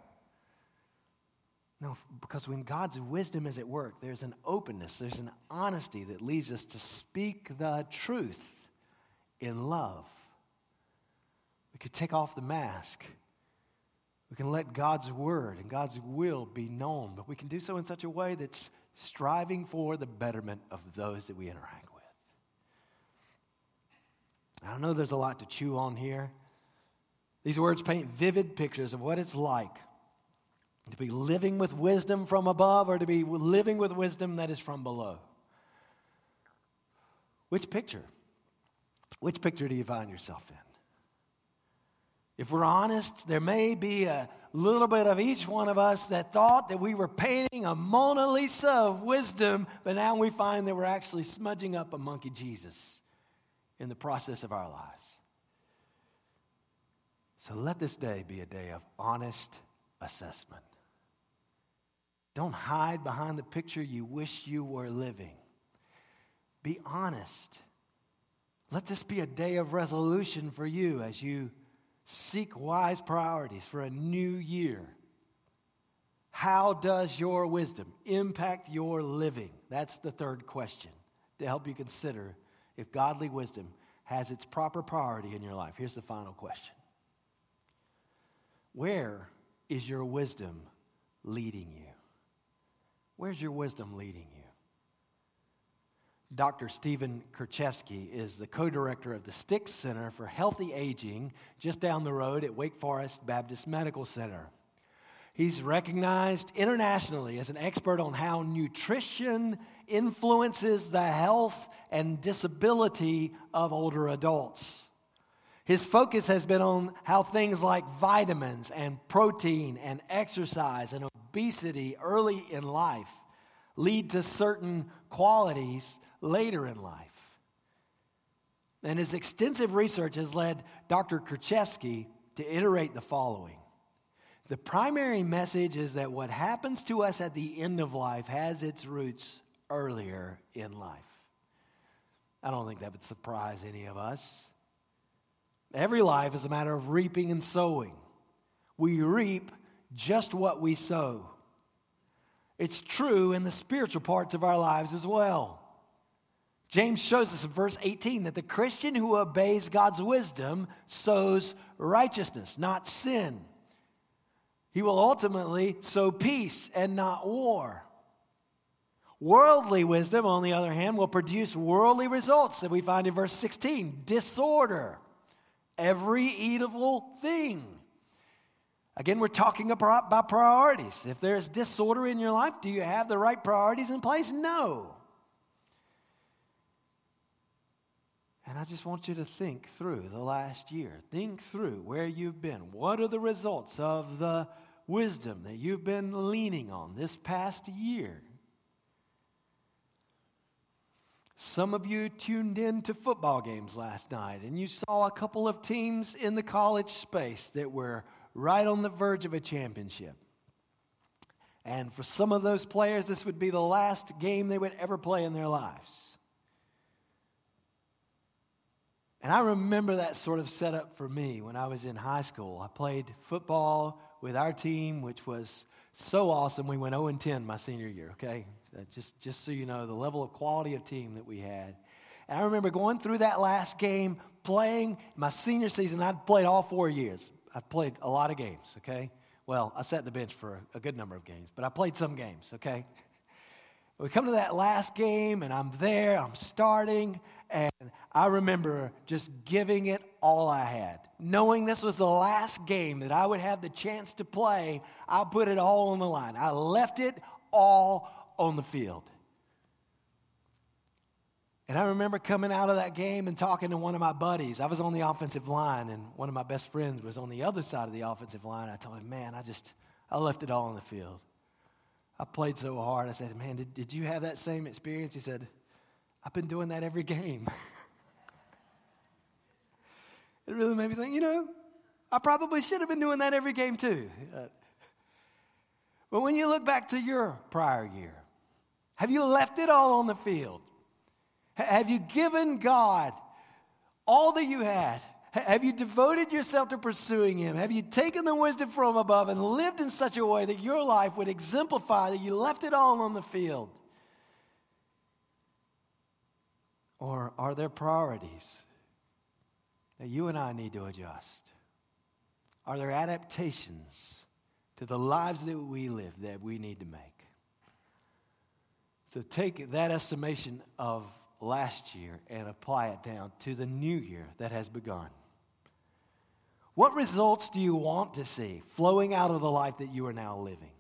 No, because when God's wisdom is at work, there's an openness, there's an honesty that leads us to speak the truth in love. We could take off the mask we can let God's word and God's will be known, but we can do so in such a way that's striving for the betterment of those that we interact with. I don't know there's a lot to chew on here. These words paint vivid pictures of what it's like to be living with wisdom from above or to be living with wisdom that is from below. Which picture? Which picture do you find yourself in? If we're honest, there may be a little bit of each one of us that thought that we were painting a Mona Lisa of wisdom, but now we find that we're actually smudging up a monkey Jesus in the process of our lives. So let this day be a day of honest assessment. Don't hide behind the picture you wish you were living. Be honest. Let this be a day of resolution for you as you Seek wise priorities for a new year. How does your wisdom impact your living? That's the third question to help you consider if godly wisdom has its proper priority in your life. Here's the final question Where is your wisdom leading you? Where's your wisdom leading you? Dr. Stephen Kritchevsky is the co director of the Sticht Center for Healthy Aging just down the road at Wake Forest Baptist Medical Center. He's recognized internationally as an expert on how nutrition influences the health and disability of older adults. His focus has been on how things like vitamins and protein and exercise and obesity early in life lead to certain qualities later in life. And his extensive research has led Dr. Kritchevsky to iterate the following The primary message is that what happens to us at the end of life has its roots earlier in life. I don't think that would surprise any of us. Every life is a matter of reaping and sowing. We reap just what we sow. It's true in the spiritual parts of our lives as well. James shows us in verse 18 that the Christian who obeys God's wisdom sows righteousness, not sin. He will ultimately sow peace and not war. Worldly wisdom, on the other hand, will produce worldly results that we find in verse 16 disorder, every evil thing. Again, we're talking about priorities. If there's disorder in your life, do you have the right priorities in place? No. And I just want you to think through the last year. Think through where you've been. What are the results of the wisdom that you've been leaning on this past year? Some of you tuned in to football games last night and you saw a couple of teams in the college space that were right on the verge of a championship. And for some of those players, this would be the last game they would ever play in their lives. And I remember that sort of setup for me when I was in high school. I played football with our team, which was so awesome. We went 0 10 my senior year, okay? Uh, just, just so you know, the level of quality of team that we had. And I remember going through that last game, playing my senior season. I'd played all four years. I played a lot of games, okay? Well, I sat the bench for a, a good number of games, but I played some games, okay? We come to that last game, and I'm there, I'm starting, and I remember just giving it all I had. Knowing this was the last game that I would have the chance to play, I put it all on the line. I left it all on the field. And I remember coming out of that game and talking to one of my buddies. I was on the offensive line, and one of my best friends was on the other side of the offensive line. I told him, Man, I just, I left it all on the field. I played so hard. I said, Man, did, did you have that same experience? He said, I've been doing that every game. It really made me think, you know, I probably should have been doing that every game too. Uh, but when you look back to your prior year, have you left it all on the field? Have you given God all that you had? Have you devoted yourself to pursuing Him? Have you taken the wisdom from above and lived in such a way that your life would exemplify that you left it all on the field? Or are there priorities that you and I need to adjust? Are there adaptations to the lives that we live that we need to make? So take that estimation of last year and apply it down to the new year that has begun. What results do you want to see flowing out of the life that you are now living?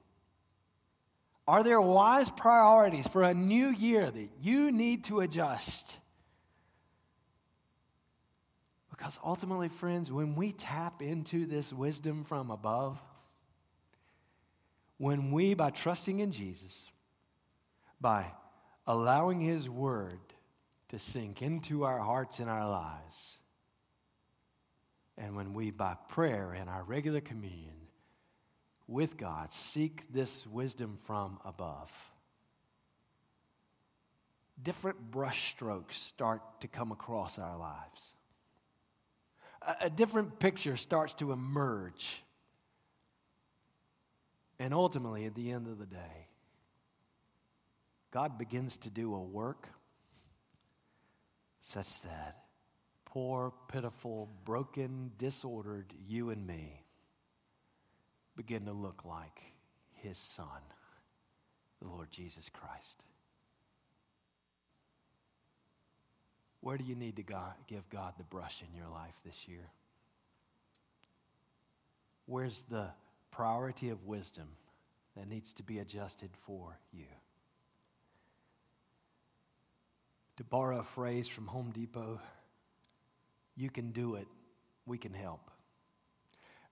Are there wise priorities for a new year that you need to adjust? Because ultimately, friends, when we tap into this wisdom from above, when we, by trusting in Jesus, by allowing His Word to sink into our hearts and our lives, and when we, by prayer and our regular communion with God, seek this wisdom from above, different brushstrokes start to come across our lives a, different picture starts to emerge. And ultimately, at the end of the day, God begins to do a work such that poor, pitiful, broken, disordered you and me begin to look like His Son, the Lord Jesus Christ. Where do you need to God, give God the brush in your life this year? Where's the priority of wisdom that needs to be adjusted for you? To borrow a phrase from Home Depot, you can do it, we can help.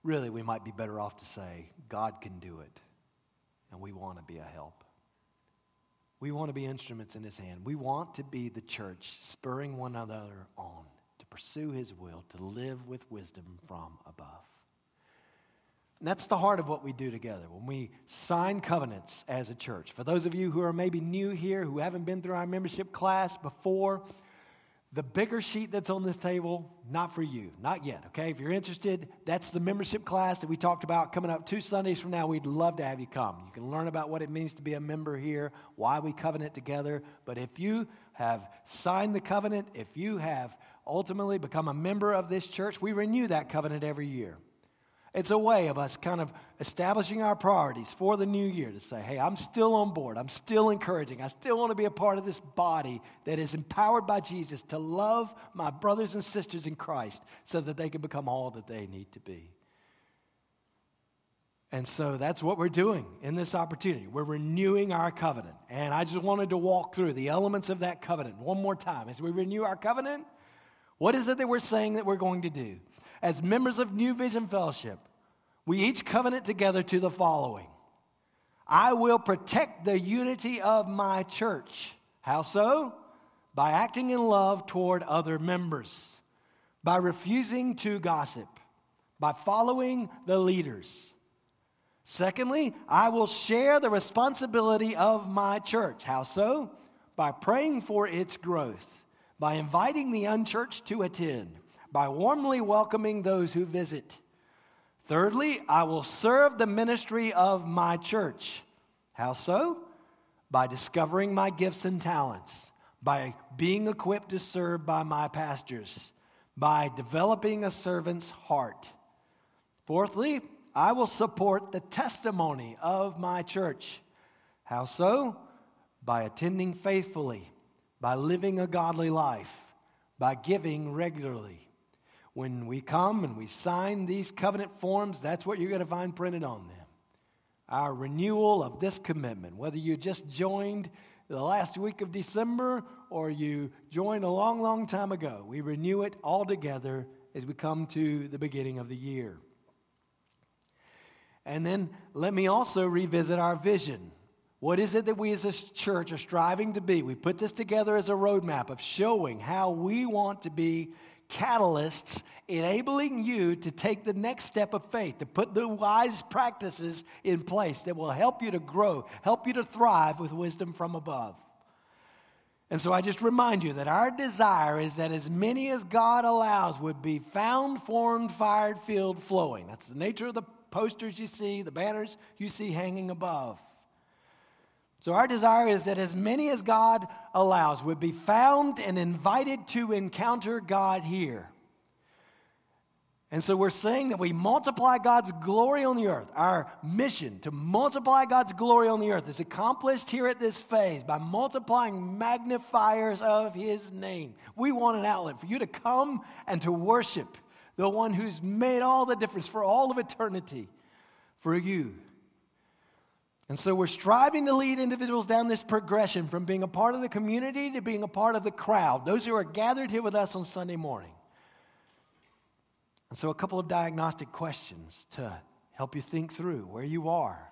Really, we might be better off to say, God can do it, and we want to be a help. We want to be instruments in his hand. We want to be the church, spurring one another on to pursue his will, to live with wisdom from above. And that's the heart of what we do together when we sign covenants as a church. For those of you who are maybe new here, who haven't been through our membership class before, the bigger sheet that's on this table, not for you, not yet, okay? If you're interested, that's the membership class that we talked about coming up two Sundays from now. We'd love to have you come. You can learn about what it means to be a member here, why we covenant together. But if you have signed the covenant, if you have ultimately become a member of this church, we renew that covenant every year. It's a way of us kind of establishing our priorities for the new year to say, hey, I'm still on board. I'm still encouraging. I still want to be a part of this body that is empowered by Jesus to love my brothers and sisters in Christ so that they can become all that they need to be. And so that's what we're doing in this opportunity. We're renewing our covenant. And I just wanted to walk through the elements of that covenant one more time. As we renew our covenant, what is it that we're saying that we're going to do? As members of New Vision Fellowship, we each covenant together to the following I will protect the unity of my church. How so? by acting in love toward other members, by refusing to gossip, by following the leaders. Secondly, I will share the responsibility of my church. How so? By praying for its growth, by inviting the unchurched to attend, by warmly welcoming those who visit. Thirdly, I will serve the ministry of my church. How so? By discovering my gifts and talents, by being equipped to serve by my pastors, by developing a servant's heart. Fourthly, I will support the testimony of my church. How so? By attending faithfully, by living a godly life, by giving regularly. When we come and we sign these covenant forms, that's what you're going to find printed on them. Our renewal of this commitment, whether you just joined the last week of December or you joined a long, long time ago, we renew it all together as we come to the beginning of the year. And then let me also revisit our vision. What is it that we as a church are striving to be? We put this together as a roadmap of showing how we want to be catalysts enabling you to take the next step of faith, to put the wise practices in place that will help you to grow, help you to thrive with wisdom from above. And so I just remind you that our desire is that as many as God allows would be found, formed, fired, filled, flowing. That's the nature of the posters you see, the banners you see hanging above. So, our desire is that as many as God allows would be found and invited to encounter God here. And so we're saying that we multiply God's glory on the earth. Our mission to multiply God's glory on the earth is accomplished here at this phase by multiplying magnifiers of His name. We want an outlet for you to come and to worship the one who's made all the difference for all of eternity for you. And so we're striving to lead individuals down this progression from being a part of the community to being a part of the crowd, those who are gathered here with us on Sunday morning. And so, a couple of diagnostic questions to help you think through where you are.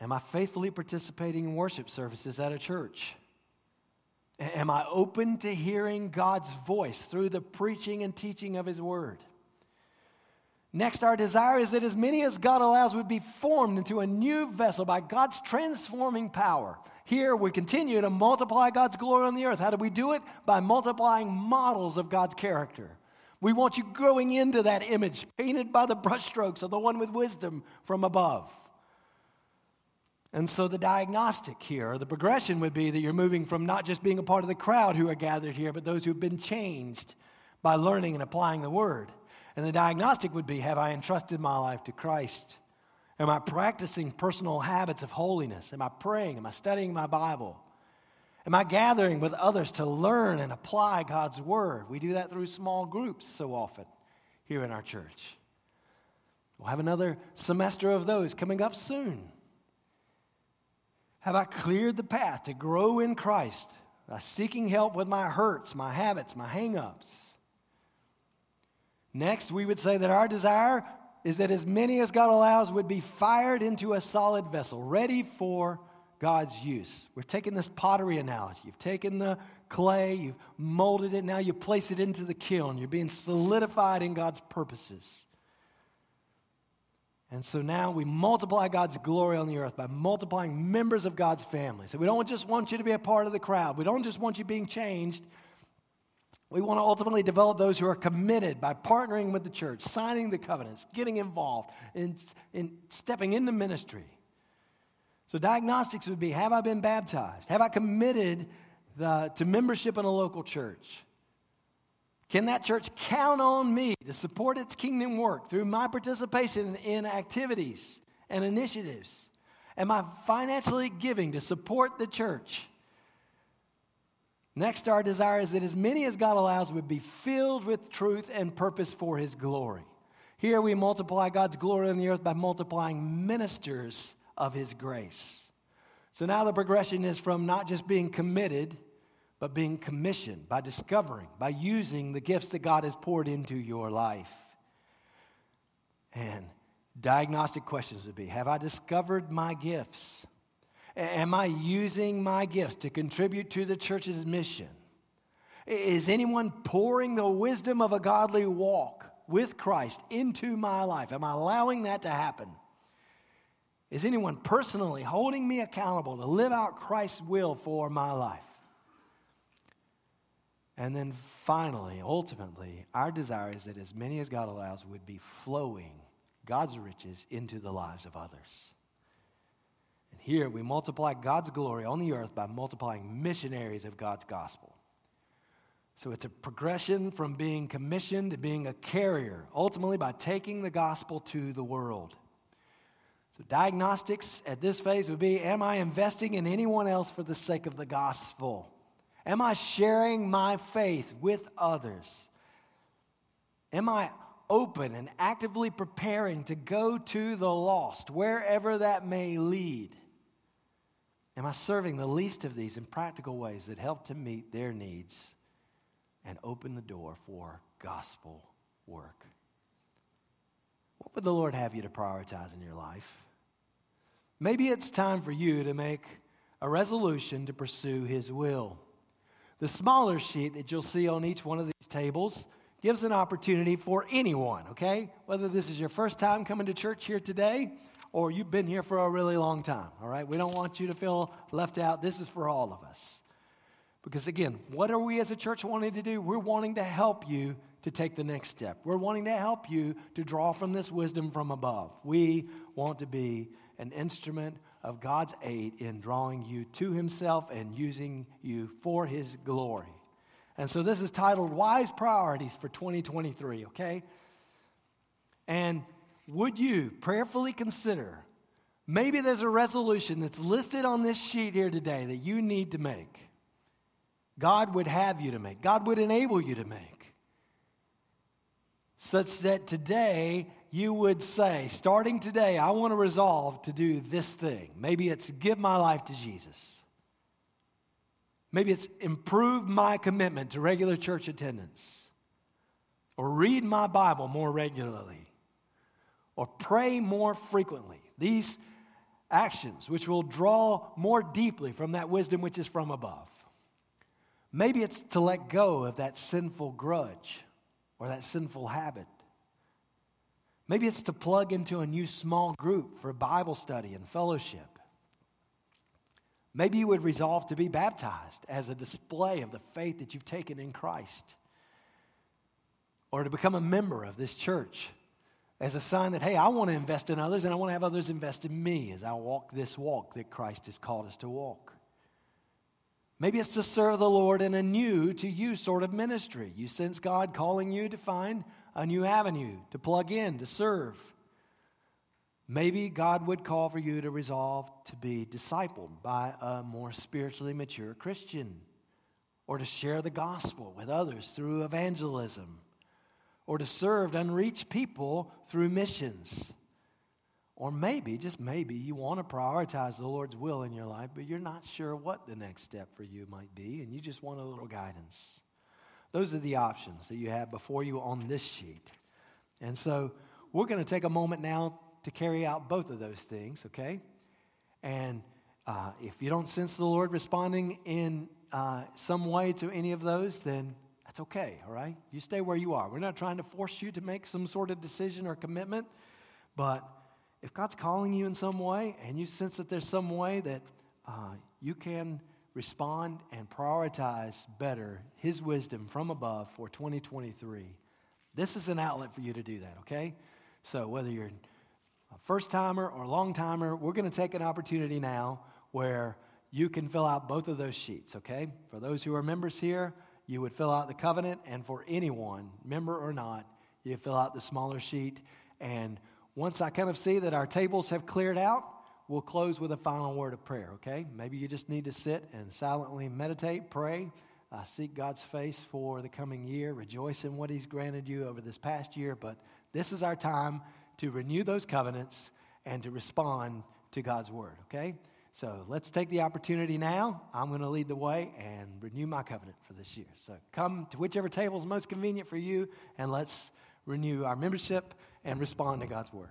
Am I faithfully participating in worship services at a church? Am I open to hearing God's voice through the preaching and teaching of His Word? Next, our desire is that as many as God allows would be formed into a new vessel by God's transforming power. Here, we continue to multiply God's glory on the earth. How do we do it? By multiplying models of God's character. We want you growing into that image, painted by the brushstrokes of the one with wisdom from above. And so, the diagnostic here, the progression would be that you're moving from not just being a part of the crowd who are gathered here, but those who've been changed by learning and applying the word. And the diagnostic would be Have I entrusted my life to Christ? Am I practicing personal habits of holiness? Am I praying? Am I studying my Bible? Am I gathering with others to learn and apply God's word? We do that through small groups so often here in our church. We'll have another semester of those coming up soon. Have I cleared the path to grow in Christ by seeking help with my hurts, my habits, my hangups? Next, we would say that our desire is that as many as God allows would be fired into a solid vessel, ready for God's use. We're taking this pottery analogy. You've taken the clay, you've molded it, now you place it into the kiln. You're being solidified in God's purposes. And so now we multiply God's glory on the earth by multiplying members of God's family. So we don't just want you to be a part of the crowd. We don't just want you being changed. We want to ultimately develop those who are committed by partnering with the church, signing the covenants, getting involved, in, in stepping into ministry. So, diagnostics would be Have I been baptized? Have I committed the, to membership in a local church? Can that church count on me to support its kingdom work through my participation in activities and initiatives? Am I financially giving to support the church? Next, our desire is that as many as God allows would be filled with truth and purpose for His glory. Here we multiply God's glory on the earth by multiplying ministers of His grace. So now the progression is from not just being committed, but being commissioned by discovering, by using the gifts that God has poured into your life. And diagnostic questions would be Have I discovered my gifts? Am I using my gifts to contribute to the church's mission? Is anyone pouring the wisdom of a godly walk with Christ into my life? Am I allowing that to happen? Is anyone personally holding me accountable to live out Christ's will for my life? And then finally, ultimately, our desire is that as many as God allows would be flowing God's riches into the lives of others. Here we multiply God's glory on the earth by multiplying missionaries of God's gospel. So it's a progression from being commissioned to being a carrier, ultimately by taking the gospel to the world. So, diagnostics at this phase would be Am I investing in anyone else for the sake of the gospel? Am I sharing my faith with others? Am I open and actively preparing to go to the lost, wherever that may lead? Am I serving the least of these in practical ways that help to meet their needs and open the door for gospel work? What would the Lord have you to prioritize in your life? Maybe it's time for you to make a resolution to pursue His will. The smaller sheet that you'll see on each one of these tables gives an opportunity for anyone, okay? Whether this is your first time coming to church here today or you've been here for a really long time, all right? We don't want you to feel left out. This is for all of us. Because again, what are we as a church wanting to do? We're wanting to help you to take the next step. We're wanting to help you to draw from this wisdom from above. We want to be an instrument of God's aid in drawing you to Himself and using you for His glory. And so this is titled Wise Priorities for 2023, okay? And would you prayerfully consider maybe there's a resolution that's listed on this sheet here today that you need to make? God would have you to make, God would enable you to make, such that today you would say, starting today, I want to resolve to do this thing. Maybe it's give my life to Jesus. Maybe it's improve my commitment to regular church attendance, or read my Bible more regularly, or pray more frequently. These actions, which will draw more deeply from that wisdom which is from above. Maybe it's to let go of that sinful grudge or that sinful habit. Maybe it's to plug into a new small group for Bible study and fellowship. Maybe you would resolve to be baptized as a display of the faith that you've taken in Christ. Or to become a member of this church as a sign that, hey, I want to invest in others and I want to have others invest in me as I walk this walk that Christ has called us to walk. Maybe it's to serve the Lord in a new to you sort of ministry. You sense God calling you to find a new avenue, to plug in, to serve. Maybe God would call for you to resolve to be discipled by a more spiritually mature Christian, or to share the gospel with others through evangelism, or to serve unreached people through missions. Or maybe, just maybe, you want to prioritize the Lord's will in your life, but you're not sure what the next step for you might be, and you just want a little guidance. Those are the options that you have before you on this sheet. And so we're going to take a moment now to carry out both of those things, okay? And uh, if you don't sense the Lord responding in uh, some way to any of those, then that's okay, all right? You stay where you are. We're not trying to force you to make some sort of decision or commitment, but if God's calling you in some way and you sense that there's some way that uh, you can respond and prioritize better His wisdom from above for 2023, this is an outlet for you to do that, okay? So whether you're a first timer or a long timer, we're going to take an opportunity now where you can fill out both of those sheets, okay? For those who are members here, you would fill out the covenant, and for anyone, member or not, you fill out the smaller sheet. And once I kind of see that our tables have cleared out, we'll close with a final word of prayer, okay? Maybe you just need to sit and silently meditate, pray, uh, seek God's face for the coming year, rejoice in what He's granted you over this past year. But this is our time to renew those covenants and to respond to God's word, okay? So let's take the opportunity now. I'm going to lead the way and renew my covenant for this year. So come to whichever table is most convenient for you, and let's renew our membership and respond to God's word.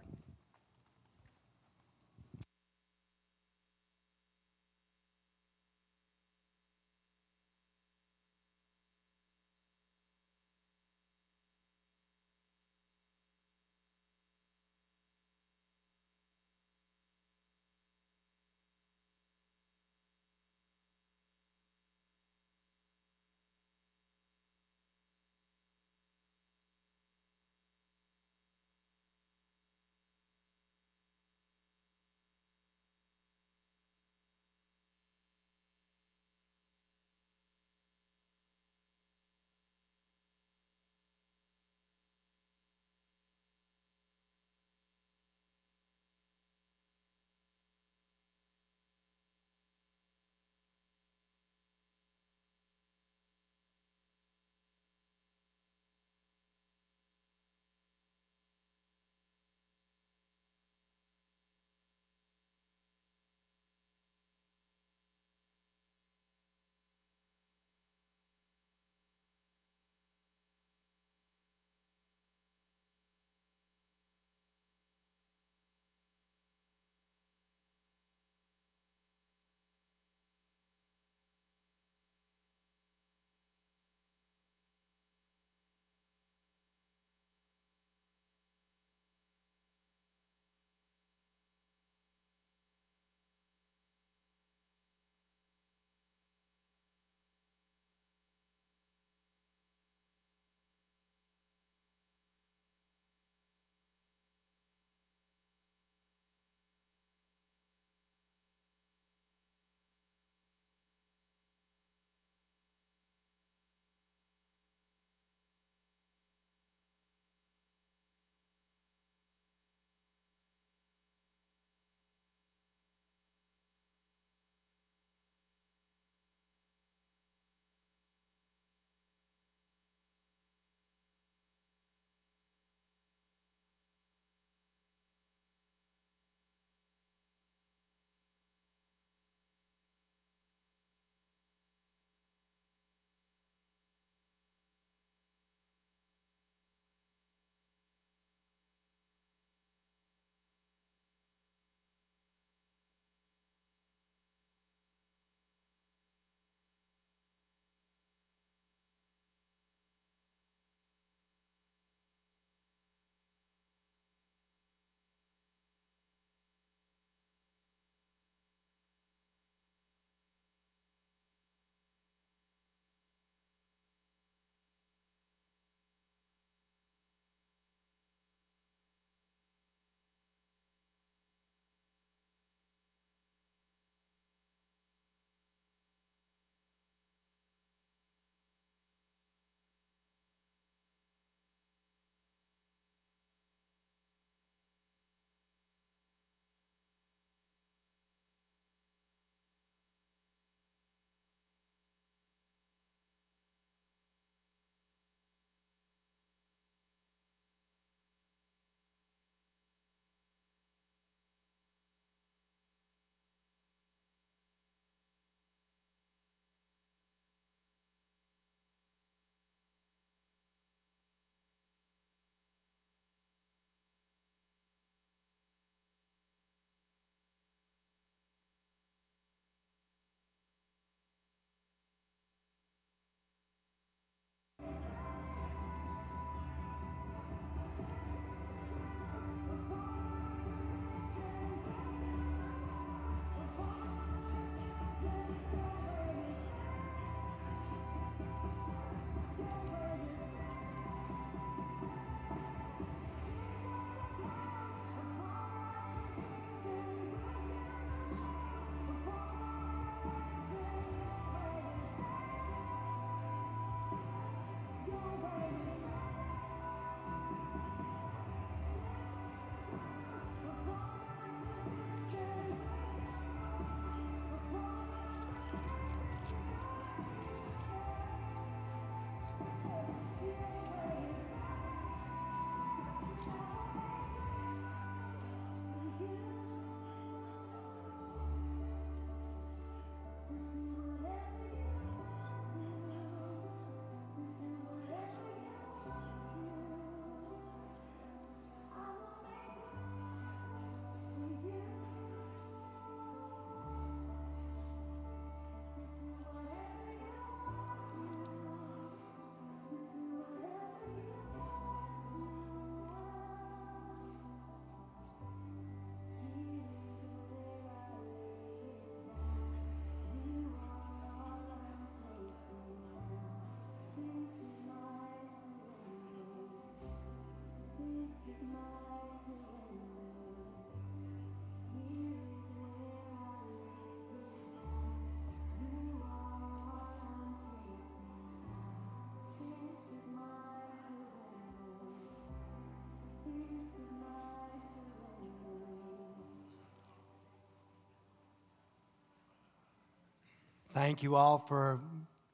Thank you all for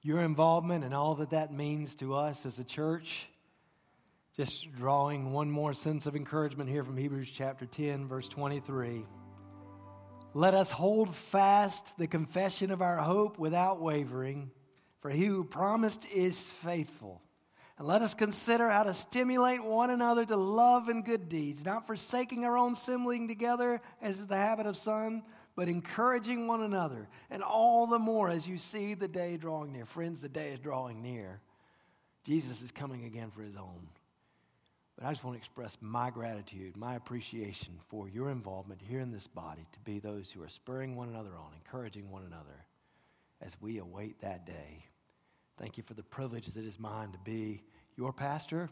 your involvement and all that that means to us as a church. Just drawing one more sense of encouragement here from Hebrews chapter 10, verse 23. Let us hold fast the confession of our hope without wavering, for he who promised is faithful. And let us consider how to stimulate one another to love and good deeds, not forsaking our own assembling together, as is the habit of some, but encouraging one another, and all the more as you see the day drawing near. Friends, the day is drawing near. Jesus is coming again for his own. But I just want to express my gratitude, my appreciation for your involvement here in this body to be those who are spurring one another on, encouraging one another as we await that day. Thank you for the privilege that is mine to be your pastor.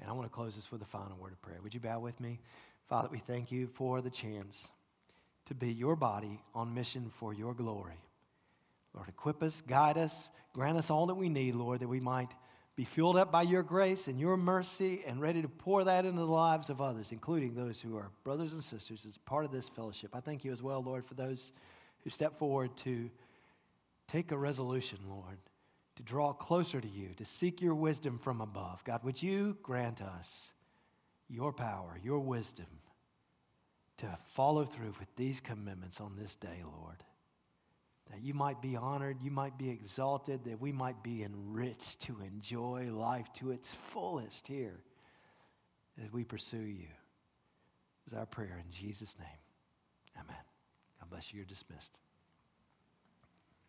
And I want to close this with a final word of prayer. Would you bow with me? Father, we thank you for the chance to be your body on mission for your glory. Lord, equip us, guide us, grant us all that we need, Lord, that we might be filled up by your grace and your mercy and ready to pour that into the lives of others, including those who are brothers and sisters as part of this fellowship. I thank you as well, Lord, for those who step forward to take a resolution, Lord, to draw closer to you, to seek your wisdom from above. God, would you grant us your power, your wisdom to follow through with these commitments on this day, Lord? that you might be honored, you might be exalted, that we might be enriched to enjoy life to its fullest here as we pursue you. Is our prayer in Jesus' name. Amen. God bless you. You're dismissed.